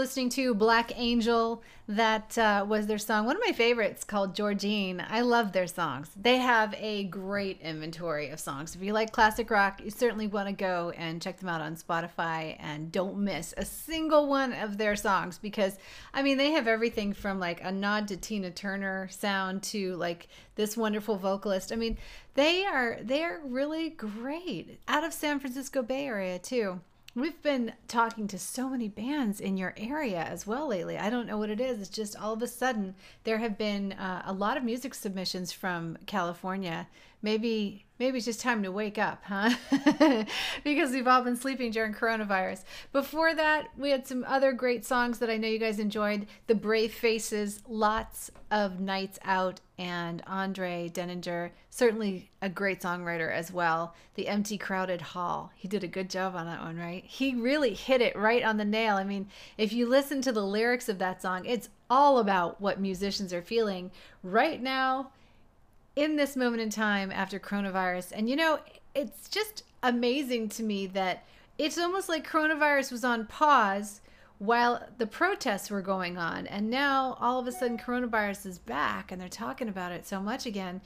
S2: Listening to Black Angel. That uh, was their song. One of my favorites called Georgine. I love their songs. They have a great inventory of songs. If you like classic rock, you certainly want to go and check them out on Spotify and don't miss a single one of their songs because, I mean, they have everything from like a nod to Tina Turner sound to like this wonderful vocalist. I mean, they are they are really great out of San Francisco Bay Area too. We've been talking to so many bands in your area as well lately. I don't know what it is. It's just all of a sudden there have been uh, a lot of music submissions from California. Maybe maybe it's just time to wake up, huh? because we've all been sleeping during coronavirus. Before that, we had some other great songs that I know you guys enjoyed. The Brave Faces, lots of nights out, and Andre Denninger, certainly a great songwriter as well. The Empty Crowded Hall. He did a good job on that one, right? He really hit it right on the nail. I mean, if you listen to the lyrics of that song, it's all about what musicians are feeling right now in this moment in time after coronavirus. And you know, it's just amazing to me that it's almost like coronavirus was on pause while the protests were going on. And now all of a sudden coronavirus is back and they're talking about it so much again.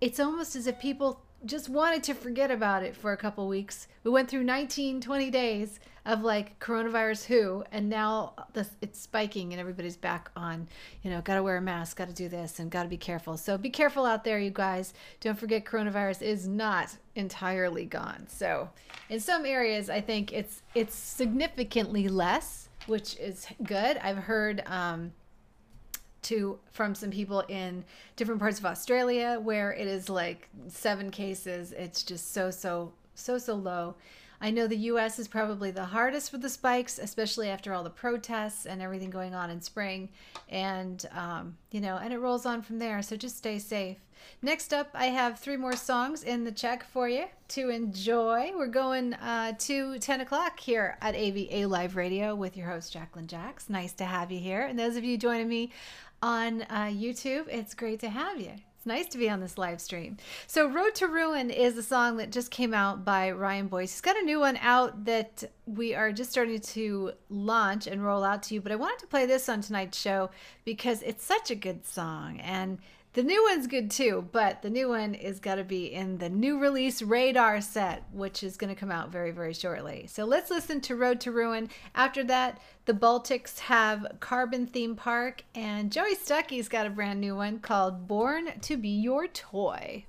S2: It's almost as if people just wanted to forget about it for a couple weeks. We went through 19, 20 days of like coronavirus who, and now it's spiking and everybody's back on, you know, got to wear a mask, got to do this, and got to be careful. So be careful out there, you guys. Don't forget coronavirus is not entirely gone. So in some areas, I think it's it's significantly less, which is good. I've heard. Um, to from some people in different parts of Australia where it is like seven cases. It's just so so so so low. I know the US is probably the hardest with the spikes, especially after all the protests and everything going on in spring. And, um, you know, and it rolls on from there. So just stay safe. Next up, I have three more songs in the check for you to enjoy. We're going uh, to 10 o'clock here at AVA Live Radio with your host, Jacqueline Jacks. Nice to have you here. And those of you joining me on uh, YouTube, it's great to have you. It's nice to be on this live stream. So, Road to Ruin is a song that just came out by Ryan Boyce. He's got a new one out that we are just starting to launch and roll out to you. But I wanted to play this on tonight's show because it's such a good song. And the new one's good too, but the new one is to be in the new release radar set, which is going to come out very, very shortly. So let's listen to Road to Ruin. After that, the Baltics have Carbon Theme Park, and Joey Stuckey's got a brand new one called Born to Be Your Toy.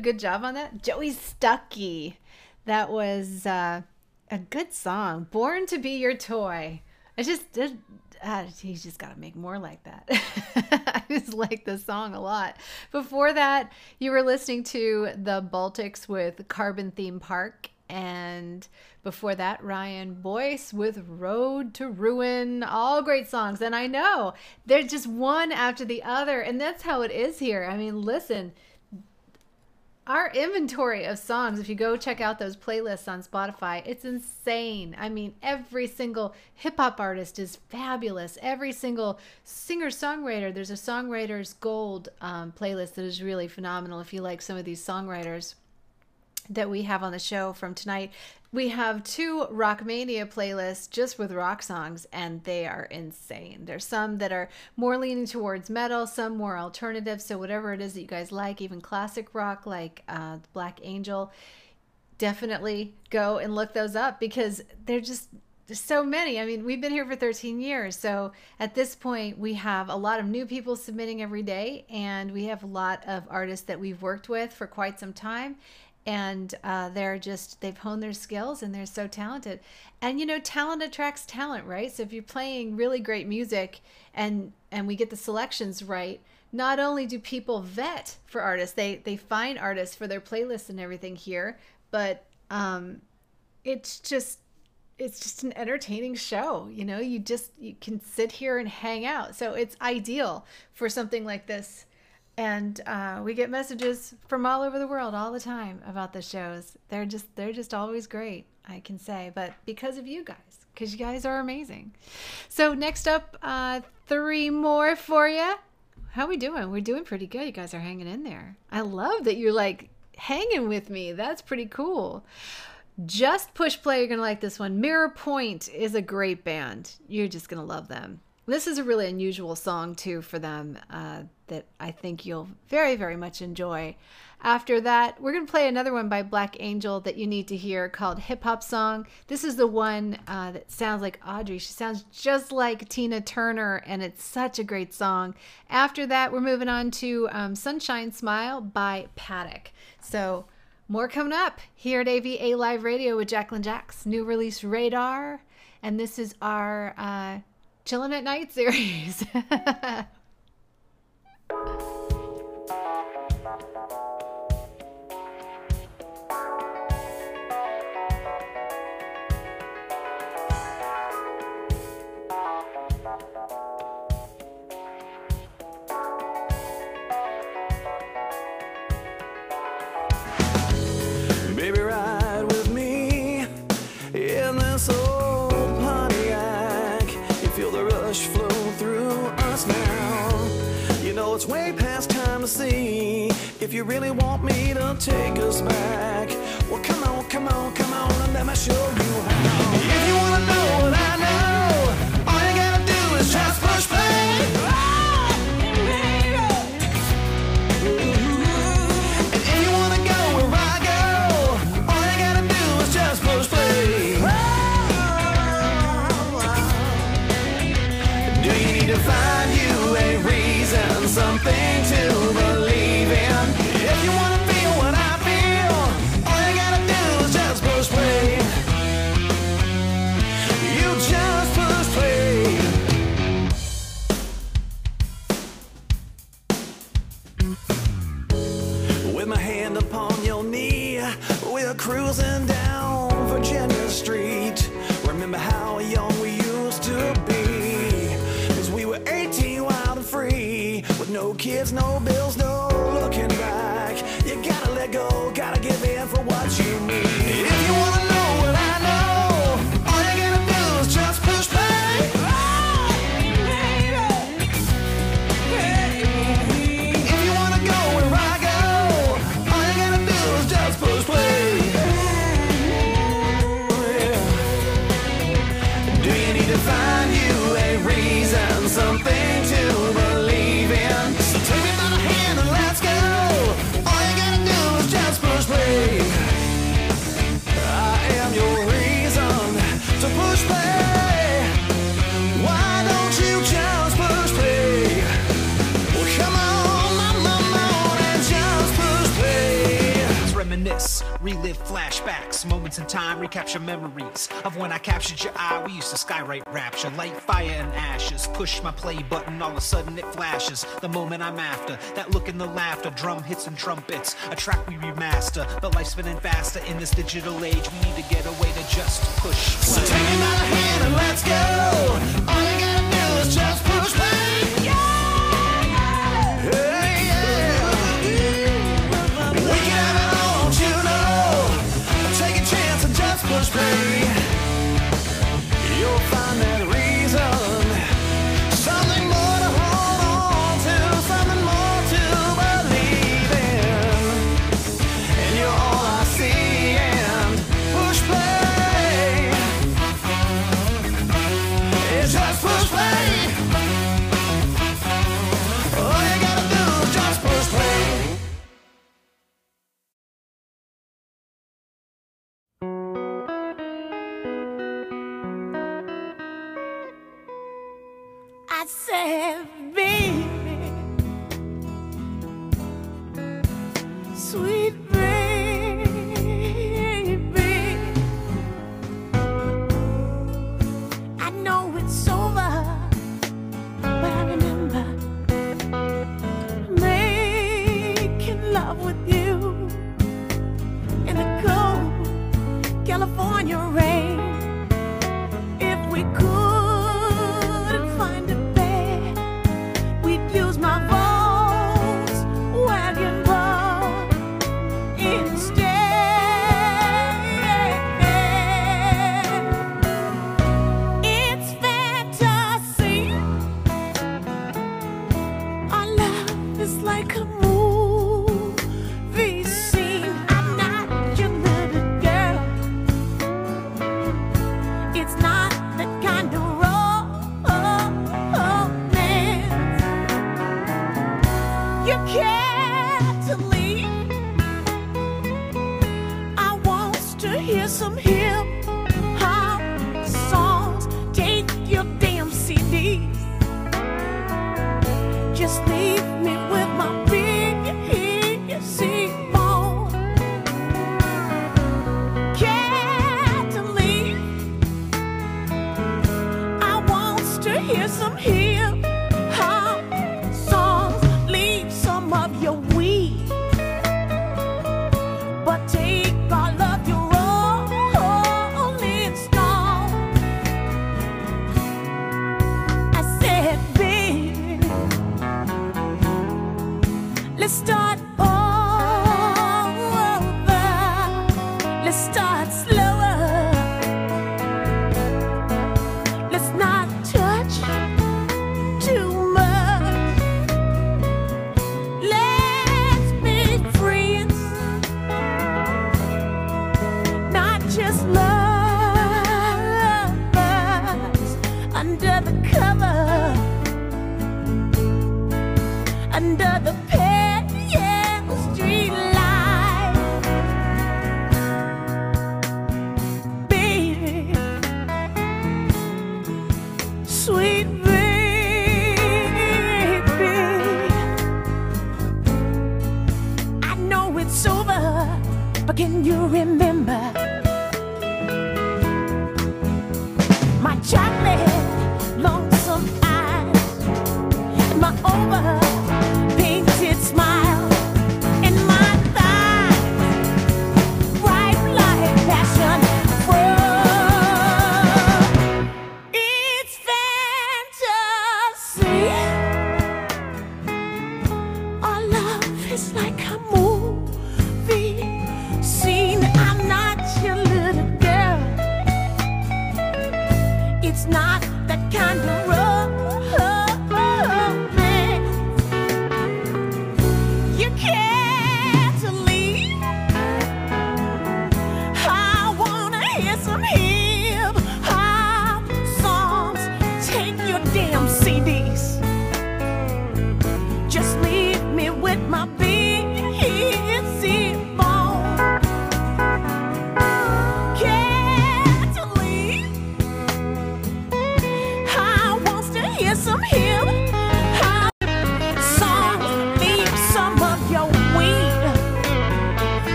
S2: Good job on that? Joey Stuckey. That was uh, a good song. Born to be your toy. I just did. Uh, he's just got to make more like that. I just like the song a lot. Before that, you were listening to the Baltics with Carbon Theme Park. And before that, Ryan Boyce with Road to Ruin. All great songs. And I know they're just one after the other. And that's how it is here. I mean, listen, our inventory of songs, if you go check out those playlists on Spotify, it's insane. I mean, every single hip hop artist is fabulous. Every single singer songwriter, there's a Songwriters Gold um, playlist that is really phenomenal if you like some of these songwriters that we have on the show from tonight. We have two Rockmania playlists just with rock songs, and they are insane. There's some that are more leaning towards metal, some more alternative. So, whatever it is that you guys like, even classic rock like uh, Black Angel, definitely go and look those up because they're just so many. I mean, we've been here for 13 years. So at this point, we have a lot of new people submitting every day, and we have a lot of artists that we've worked with for quite some time and uh, they're just they've honed their skills and they're so talented. And you know talent attracts talent right? So if you're playing really great music and and we get the selections right not only do people vet for artists they they find artists for their playlists and everything here but um it's just it's just an entertaining show you know? You just you can sit here and hang out. So it's ideal for something like this and uh, we get messages from all over the world all the time about the shows. They're just they're just always great i can say but because of you guys because you guys are amazing. So next up uh, three more for you how we doing? We're doing pretty good. You guys are hanging in there. I love that you're like hanging with me. That's pretty cool. Just push play you're gonna like this one. Mirror point is a great band. You're just gonna love them this is a really unusual song too for them uh, that I think you'll very very much enjoy. After that, we're gonna play another one by Black Angel that you need to hear called Hip Hop Song. This is the one uh, that sounds like Audrey. She sounds just like Tina Turner, and it's such a great song. After that, we're moving on to um, Sunshine Smile by Paddock. So. More coming up here at AVA Live Radio with Jacqueline Jacks, new release Radar, and this is our uh, Chillin' at Night series.
S11: if you really want me to take us back. Well, come on, come on, come on, and let me show you how. If you wanna know what I in time, recapture memories of when I captured your eye. We used to skywrite rapture, light, fire, and ashes. Push my play button, all of a sudden it flashes. The moment I'm after, that look and the laughter, drum hits and trumpets. A track we remaster, but life's spinning faster in this digital age. We need to get away to just push. Play.
S12: So take my hand and let's go.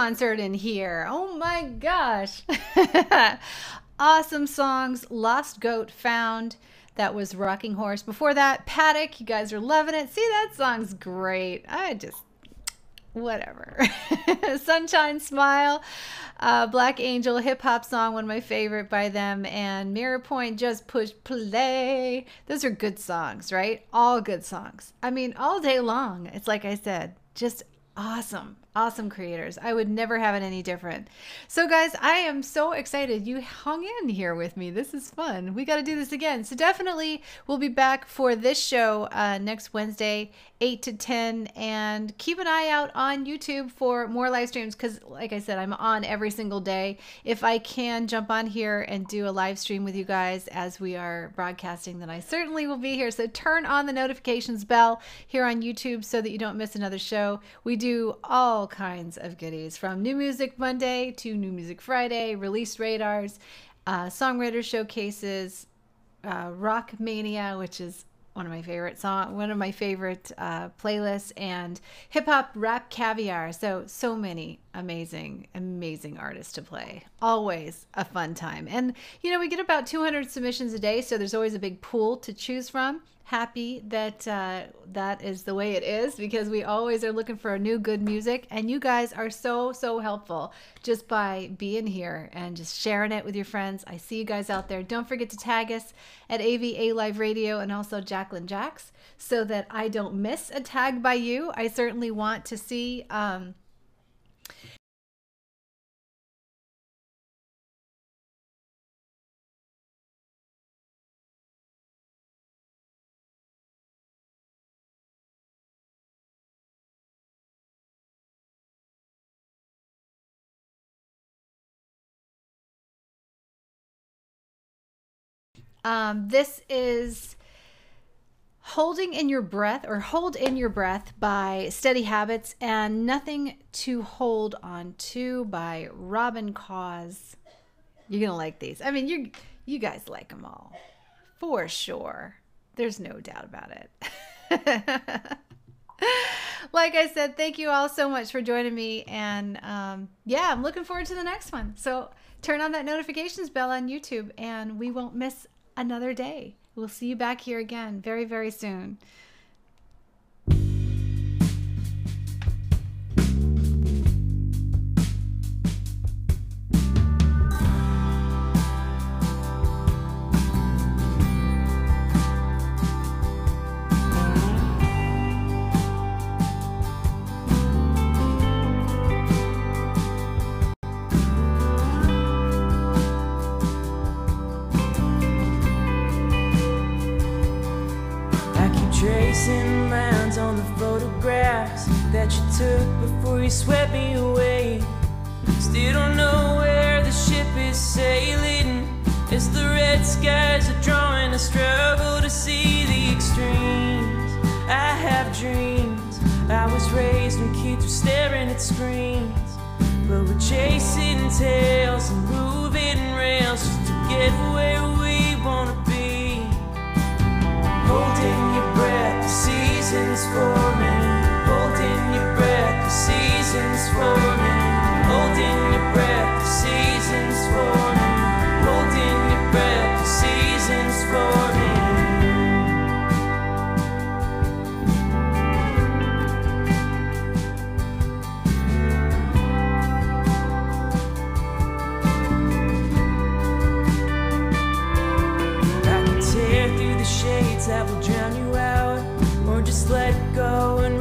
S2: concert in here. Oh my gosh. awesome songs. Lost Goat Found. That was Rocking Horse. Before that, Paddock. You guys are loving it. See, that song's great. I just whatever. Sunshine Smile, uh, Black Angel, hip hop song, one of my favorite by them, and Mirror Point, Just Push Play. Those are good songs, right? All good songs. I mean, all day long. It's like I said, just awesome. Awesome creators. I would never have it any different. So, guys, I am so excited you hung in here with me. This is fun. We got to do this again. So, definitely, we'll be back for this show uh, next Wednesday, 8 to 10. And keep an eye out on YouTube for more live streams because, like I said, I'm on every single day. If I can jump on here and do a live stream with you guys as we are broadcasting, then I certainly will be here. So, turn on the notifications bell here on YouTube so that you don't miss another show. We do all kinds of goodies from New Music Monday to New Music Friday, release radars, uh, songwriter showcases, uh, Rock Mania, which is one of my favorite song, one of my favorite uh, playlists, and hip hop rap caviar. So so many amazing, amazing artists to play. Always a fun time, and you know we get about 200 submissions a day, so there's always a big pool to choose from. Happy that uh, that is the way it is because we always are looking for a new good music, and you guys are so so helpful just by being here and just sharing it with your friends. I see you guys out there. Don't forget to tag us at AVA Live Radio and also Jacqueline Jacks so that I don't miss a tag by you. I certainly want to see. Um, Um, this is Holding in Your Breath or Hold in Your Breath by Steady Habits and Nothing to Hold On To by Robin Cause. You're to like these. I mean, you you guys like them all. For sure. There's no doubt about it. like I said, thank you all so much for joining me. And um, yeah, I'm looking forward to the next one. So turn on that notifications bell on YouTube and we won't miss another day. We'll see you back here again very, very soon.
S10: That you took before you swept me away. Still don't know where the ship is sailing. As the red skies are drawing, I struggle to see the extremes. I have dreams. I was raised when kids were staring at screens. But we're chasing tails and moving rails just to get where we wanna be. Holding your breath, the seasons forming. Let go and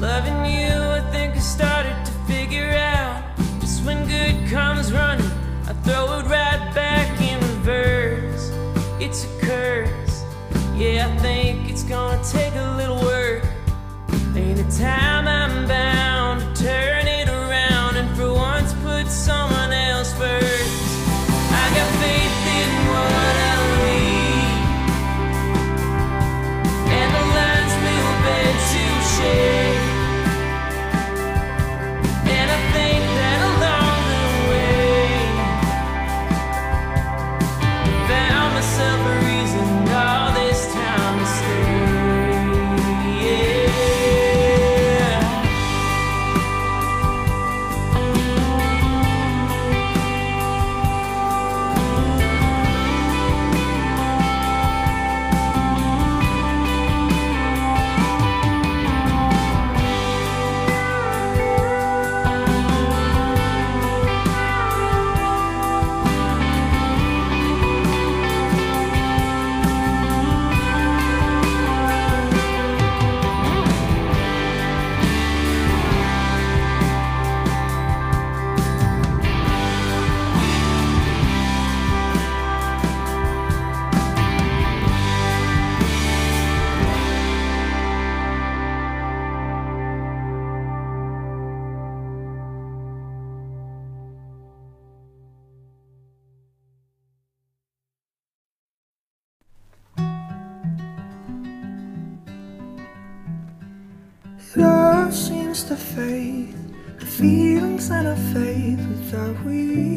S13: Loving you, I think I started to figure out just when good comes running, I throw it right back in reverse. It's a curse, yeah. I think it's gonna take a
S14: We.